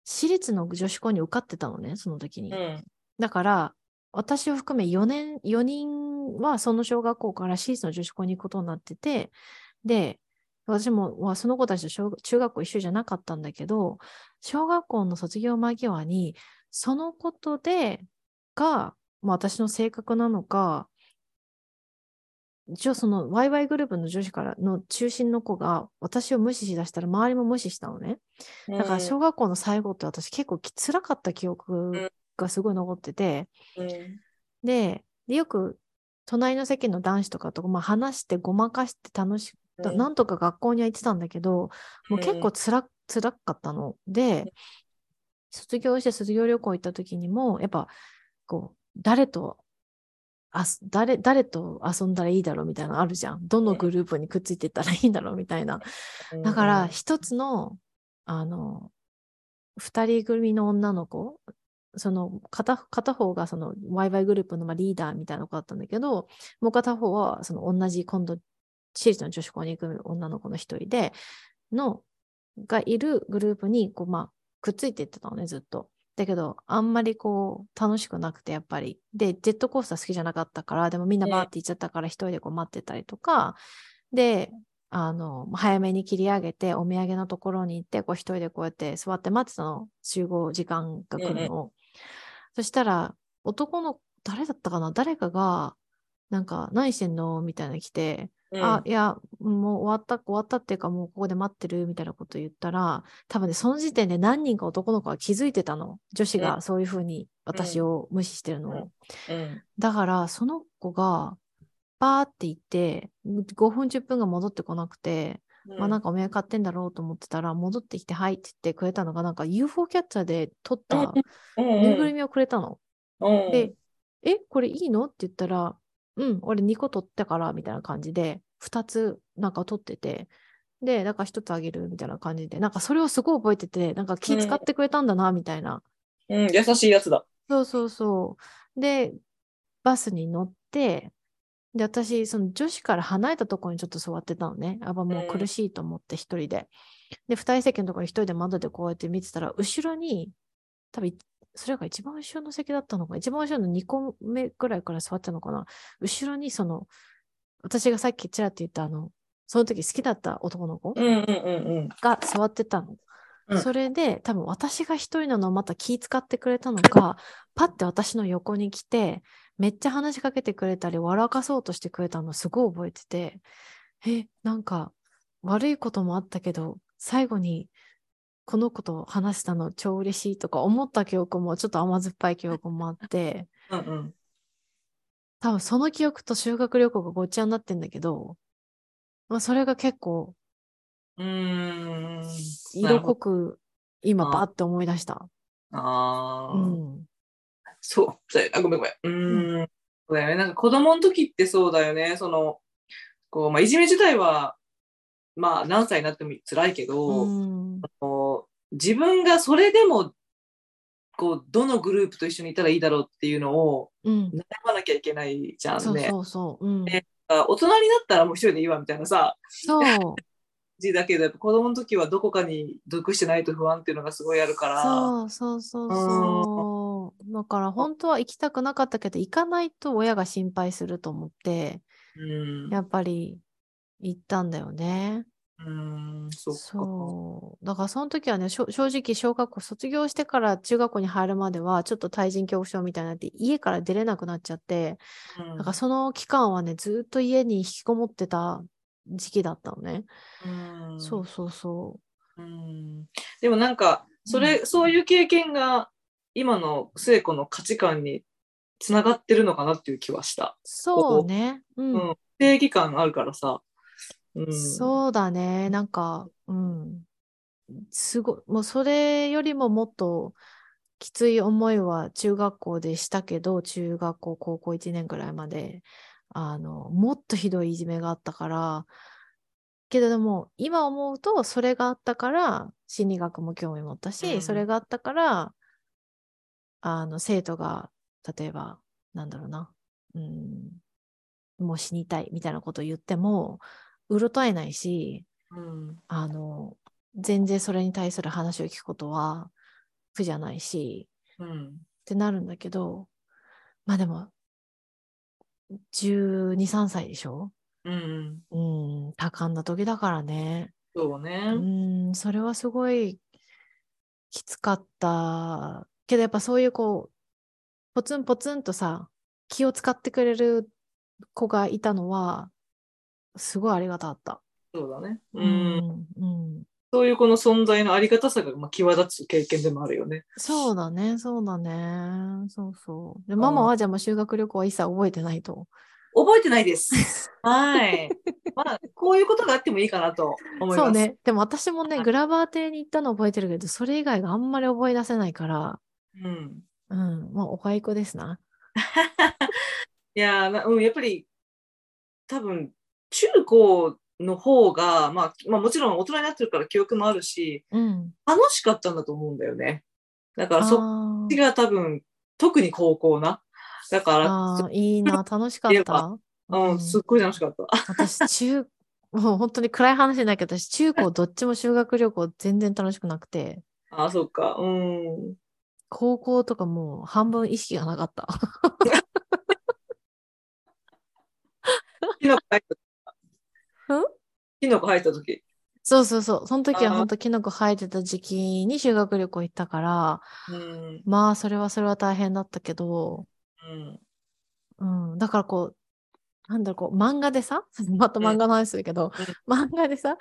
Speaker 2: 私立の女子校に受かってたのね、その時に。
Speaker 1: うん。
Speaker 2: だから、私を含め4年、4人はその小学校から私立の女子校に行くことになってて、で、私もまあその子たちと小中学校一緒じゃなかったんだけど、小学校の卒業間際に、そのことで、が、まあ、私の性格なのか、一応そのワイワイグループの女子からの中心の子が私を無視しだしたら周りも無視したのね。だから小学校の最後って私結構き辛かった記憶がすごい残ってて、
Speaker 1: うん。
Speaker 2: で、でよく隣の席の男子とかとまあ話してごまかして楽しく、
Speaker 1: うん
Speaker 2: なんとか学校には行ってたんだけど、もう結構つら、辛かったの。で、卒業して卒業旅行行った時にも、やっぱ、こう、誰と、あす誰、誰と遊んだらいいだろうみたいなのあるじゃん。どのグループにくっついていったらいいんだろうみたいな。
Speaker 1: うん
Speaker 2: だから、一つの、あの、二人組の女の子、その片片方がそのワイワイグループのまあリーダーみたいな子だったんだけど、もう片方はその同じ今度、私立の女子校に行く女の子の一人で、の、がいるグループに、こう、まあ、くっついていってたのね、ずっと。だけど、あんまりこう、楽しくなくて、やっぱり。で、ジェットコースター好きじゃなかったから、でもみんなバーって行っちゃったから、一人でこう待ってたりとか、で、あの、早めに切り上げて、お土産のところに行って、こう一人でこうやって座って待ってたの。集合時間が来るのを。そしたら、男の、誰だったかな？誰かが、なんか、何してんの？みたいなの来て、
Speaker 1: うん。
Speaker 2: あ、いや、もう終わった、終わったっていうか、もうここで待ってるみたいなこと言ったら、多分ね、その時点で何人か男の子が気づいてたの。女子
Speaker 1: う
Speaker 2: がそういうふうに私を無視してるのを。
Speaker 1: うん。
Speaker 2: だから、その子が、バーって行って、5分、10分が戻ってこなくて、まあなんかお土産買ってんだろうと思ってたら、戻ってきて、はいって言ってくれたのが、なんか UFO キャッチャーで撮った
Speaker 1: うん。
Speaker 2: ぬいぐるみをくれたの。
Speaker 1: うん。
Speaker 2: で、え、これいいの？って言ったら、うん、俺2個取ったから、みたいな感じで、2つなんか取ってて、で、なんか1つあげるみたいな感じで、なんかそれをすごい覚えてて、なんか気使ってくれたんだな、みたいな。
Speaker 1: うん、優しいやつだ。
Speaker 2: そうそうそう。で、バスに乗って、で、私、その女子から離れたところにちょっと座ってたのね。やっぱもう苦しいと思って一人で。で、二人席のところに一人で窓でこうやって見てたら、後ろに、多分、それが一番後ろの席だったのか、一番後ろの2個目ぐらいから座ってたのかな。後ろにその、私がさっきちらっと言ったあの、その時好きだった男の子。が座ってたの。
Speaker 1: うん
Speaker 2: それで多分私が一人なのをまた気遣ってくれたのか、パッて私の横に来て、めっちゃ話しかけてくれたり、笑かそうとしてくれたのすごい覚えてて、え、なんか悪いこともあったけど、最後にこの子と話したの超嬉しいとか思った記憶もちょっと甘酸っぱい記憶もあって、
Speaker 1: うんうん。
Speaker 2: 多分その記憶と修学旅行がごっちゃになってんだけど、まあ、それが結構
Speaker 1: うーん。
Speaker 2: 色濃く今
Speaker 1: あ
Speaker 2: バッて思い出した。
Speaker 1: ああ、
Speaker 2: うん。
Speaker 1: そう。そうあ、ごめんごめん。うーん。そうだよね。なんか子供の時ってそうだよね。その、こう、まあ、いじめ自体は、まあ、何歳になっても辛いけど、
Speaker 2: うん
Speaker 1: こう自分がそれでも、こう、どのグループと一緒にいたらいいだろうっていうのを
Speaker 2: うん、
Speaker 1: 悩まなきゃいけないじゃんね。
Speaker 2: そうそうそう。うん、
Speaker 1: ねあ大人になったらもう一人でいいわみたいなさ、
Speaker 2: そう。
Speaker 1: 字だけど、やっぱ子供の時はどこかに属してないと不安っていうのがすごいあるから。
Speaker 2: そうそうそうそう。だから本当は行きたくなかったけど、行かないと親が心配すると思って、
Speaker 1: うん。
Speaker 2: やっぱり行ったんだよね。
Speaker 1: うん、そ。
Speaker 2: そう。だからその時はね、正直小学校卒業してから中学校に入るまでは、ちょっと対人恐怖症みたいになって、家から出れなくなっちゃって、
Speaker 1: うん
Speaker 2: だからその期間はね、ずっと家に引きこもってた時期だったのね。
Speaker 1: うん
Speaker 2: そうそうそ
Speaker 1: うんでもなんか、それ、
Speaker 2: うん
Speaker 1: そういう経験が今の聖子の価値観につながってるのかなっていう気はした。
Speaker 2: う。そうね。うん。
Speaker 1: うん。定義感あるからさ。うん。
Speaker 2: そうだね。なんか、うん。すごい、もうそれよりももっときつい思いは中学校でしたけど、中学校、高校1年ぐらいまで、あの、もっとひどいいじめがあったから、けれども、今思うと、それがあったから、心理学も興味持ったし、
Speaker 1: うん
Speaker 2: それがあったから、あの、生徒が、例えば、なんだろうな、うん、もう死にたいみたいなことを言っても、うろたえないし、
Speaker 1: うん。
Speaker 2: あの、全然それに対する話を聞くことは苦じゃないし、
Speaker 1: うん。
Speaker 2: ってなるんだけど、まあでも、12、3歳でしょ？
Speaker 1: うん。
Speaker 2: うん、多感な時だからね。
Speaker 1: そう
Speaker 2: う
Speaker 1: ね。
Speaker 2: ん、それはすごいきつかった。けどやっぱそういうこう、ポツンポツンとさ、気を使ってくれる子がいたのは、すごいありがたかった。
Speaker 1: そうだね。う。
Speaker 2: うんん、うん。
Speaker 1: そういうこの存在のありがたさがまあ際立つ経験でもあるよね。
Speaker 2: そうだね、そうだね。そうそう。で、
Speaker 1: ん
Speaker 2: ママはじゃあ修学旅行は一切覚えてないと。
Speaker 1: 覚えてないです。はい。まあ、こういうことがあってもいいかなと思います。
Speaker 2: そうね。でも私もね、
Speaker 1: はい
Speaker 2: グラバー亭に行ったの覚えてるけど、それ以外があんまり覚え出せないから、
Speaker 1: うん。
Speaker 2: うん、まあ、おかいこですな。
Speaker 1: いやうん、やっぱり、多分、中高の方が、まあ、まあ、もちろん大人になってるから記憶もあるし、
Speaker 2: うん。
Speaker 1: 楽しかったんだと思うんだよね。だから、そっ
Speaker 2: あ
Speaker 1: ちが多分、特に高校な。だから、
Speaker 2: いいな、楽しかった。
Speaker 1: うん、すっごい楽しかった。
Speaker 2: 私、中、もう本当に暗い話だけど、私、中高どっちも修学旅行全然楽しくなくて、
Speaker 1: あ、そっか。うん。
Speaker 2: 高校とかもう半分意識がなかった。
Speaker 1: キノコ入った時。
Speaker 2: そうそうそう。その時は本当キノコ生えてた時期に修学旅行行ったから、
Speaker 1: うん。
Speaker 2: まあ、それはそれは大変だったけど、
Speaker 1: うん。
Speaker 2: うん、だからこう、なんだろう、こう、漫画でさ、また漫画の話するけど、漫画でさ、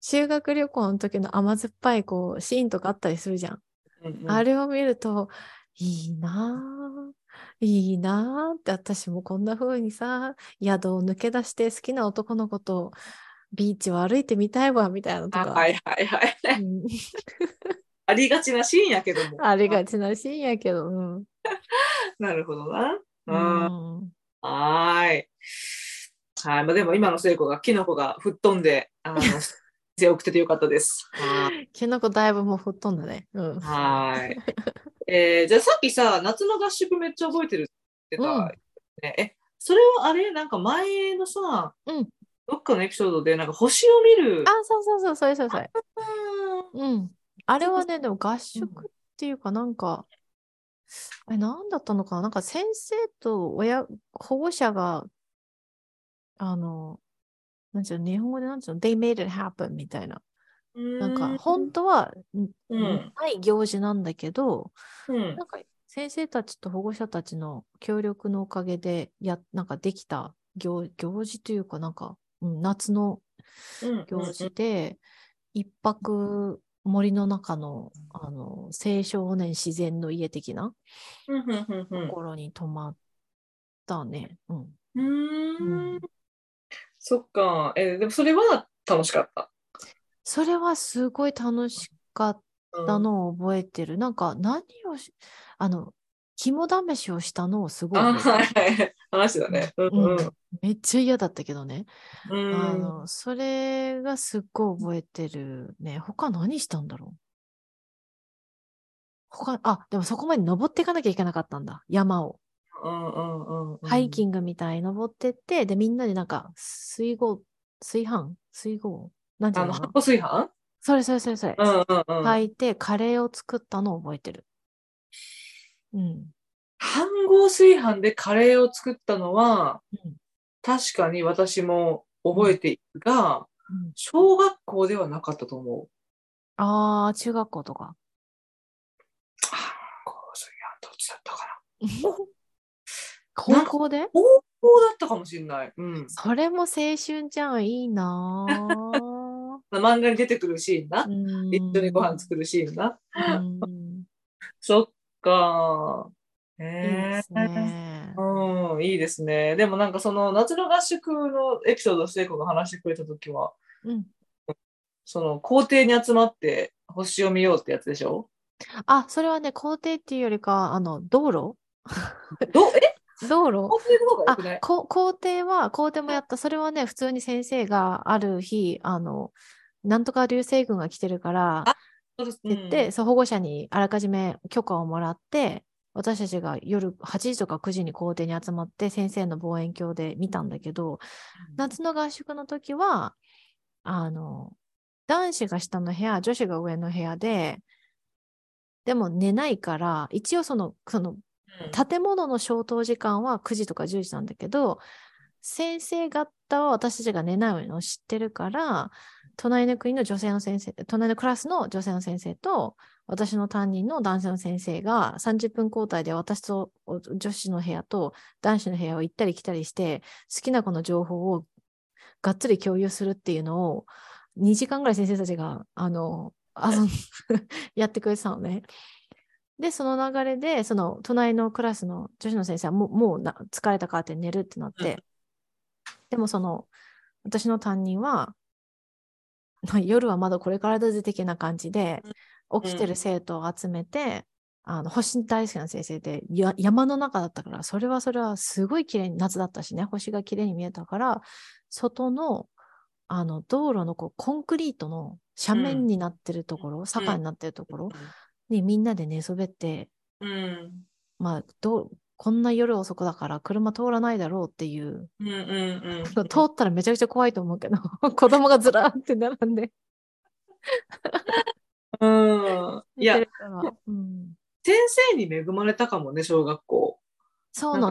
Speaker 2: 修学旅行の時の甘酸っぱいこうシーンとかあったりするじゃん。
Speaker 1: うん
Speaker 2: あれを見ると、いいなぁ、いいなぁって、私もこんな風にさ、宿を抜け出して好きな男の子とビーチを歩いてみたいわ、みたいなのとか。
Speaker 1: あはいはいはい。
Speaker 2: うん
Speaker 1: ありがちなシーンやけども。
Speaker 2: ありがちなシーンやけど、うん。
Speaker 1: なるほどな。
Speaker 2: う
Speaker 1: うん。
Speaker 2: ん
Speaker 1: はーい。はい。まあ、でも今の聖子が、キノコが吹っ飛んで、あの、手を送っててよかったです。は
Speaker 2: キノコだいぶもう吹っ飛んだね。うん。
Speaker 1: ーい。えーじゃあさっきさ、夏の合宿めっちゃ覚えてるって言ってた、ねえ、それはあれ？なんか前のさ、
Speaker 2: うん
Speaker 1: どっかのエピソードで、なんか星を見る。
Speaker 2: あ、そうそうそう、それそれそれ。
Speaker 1: うん
Speaker 2: うん。あれはね、でも合宿っていうかなんか、え、なんだったのかな？なんか先生と親、保護者が、あの、なんちゅうの、日本語でなんちゅうの、they made it happen みたいな。なんか、本当は、ん
Speaker 1: うん
Speaker 2: ない行事なんだけど、
Speaker 1: うん
Speaker 2: なんか先生たちと保護者たちの協力のおかげで、や、なんかできた行、行事というか、なんか、うん、夏の
Speaker 1: うん
Speaker 2: 行事で、一泊森の中の、あの、青少年自然の家的な
Speaker 1: うんうんうんうん
Speaker 2: ところに泊まったね。うん。
Speaker 1: う
Speaker 2: ん
Speaker 1: そっか。えーでもそれは楽しかった。
Speaker 2: それはすごい楽しかっ
Speaker 1: うん
Speaker 2: たのを覚えてる。なんか何をし、あの、肝試しをしたのをすごい
Speaker 1: はいはい。話だね。うん
Speaker 2: うん
Speaker 1: うん
Speaker 2: めっちゃ嫌だったけどね。
Speaker 1: うん
Speaker 2: あの、それがすっごい覚えてるね。他何したんだろう？他、あ、でもそこまで登っていかなきゃいけなかったんだ。山を。
Speaker 1: うんうんうんうん
Speaker 2: ハイキングみたいに登ってって、で、みんなでなんか、水郷、炊飯水郷なんていう
Speaker 1: あの、
Speaker 2: のかな
Speaker 1: 発泡炊飯
Speaker 2: それそれそれそれ。
Speaker 1: うんうんうん。
Speaker 2: 炊いて、カレーを作ったのを覚えてる。うん。
Speaker 1: 飯盒炊飯でカレーを作ったのは、
Speaker 2: うん
Speaker 1: 確かに私も覚えているが、
Speaker 2: うん
Speaker 1: 小学校ではなかったと思う。
Speaker 2: ああ、中学校とか。
Speaker 1: 飯盒炊飯どっちだったかな。
Speaker 2: 高校で？
Speaker 1: 高校だったかもしれない。うん。
Speaker 2: それも青春じゃん、いいなぁ
Speaker 1: 漫画に出てくるシーンな。
Speaker 2: うん
Speaker 1: 一緒にご飯作るシーンな。
Speaker 2: うん
Speaker 1: そっか。
Speaker 2: いい
Speaker 1: へ
Speaker 2: ですね。
Speaker 1: うん、いいですね。でもなんかその夏の合宿のエピソードを聖子が話してくれたときは、
Speaker 2: うん、
Speaker 1: その校庭に集まって星を見ようってやつでしょ？
Speaker 2: あ、それはね、校庭っていうよりか、あの、道路？
Speaker 1: どえ？
Speaker 2: 道路
Speaker 1: 校庭
Speaker 2: は、校庭もやった。それはね、普通に先生がある日、あの、なんとか流星群が来てるから、
Speaker 1: そうです。
Speaker 2: って言って、そう保護者にあらかじめ許可をもらって、私たちが夜8時とか9時に校庭に集まって先生の望遠鏡で見たんだけど、夏の合宿の時は、あの、男子が下の部屋、女子が上の部屋で、でも寝ないから、一応その、その
Speaker 1: うん。
Speaker 2: 建物の消灯時間は9時とか10時なんだけど、先生方は私たちが寝ないのを知ってるから、隣の国の女性の先生、隣のクラスの女性の先生と、私の担任の男性の先生が30分交代で私とお女子の部屋と男子の部屋を行ったり来たりして、好きな子の情報をがっつり共有するっていうのを2時間ぐらい先生たちが、あの、遊ん やってくれてたのね。で、その流れで、その隣のクラスの女子の先生はもうもうな疲れたからって寝るってなって、
Speaker 1: うん
Speaker 2: でもその私の担任は、まあ 夜はまだこれからだぜ的な感じで、起きてる生徒を集めて、あの星大好きな先生でや山の中だったから、それはそれはすごい綺麗に夏だったしね、星が綺麗に見えたから、外のあの道路のこうコンクリートの斜面になってるところ、坂になってるところにみんなで寝そべって、
Speaker 1: うん。
Speaker 2: まあ、どうこんな夜遅くだから車通らないだろうっていう、
Speaker 1: うんうんうん。
Speaker 2: 通ったらめちゃくちゃ怖いと思うけど、子供がずらーって並んで。
Speaker 1: うん。いや
Speaker 2: うん、
Speaker 1: 先生に恵まれたかもね、小学校。
Speaker 2: そうなの、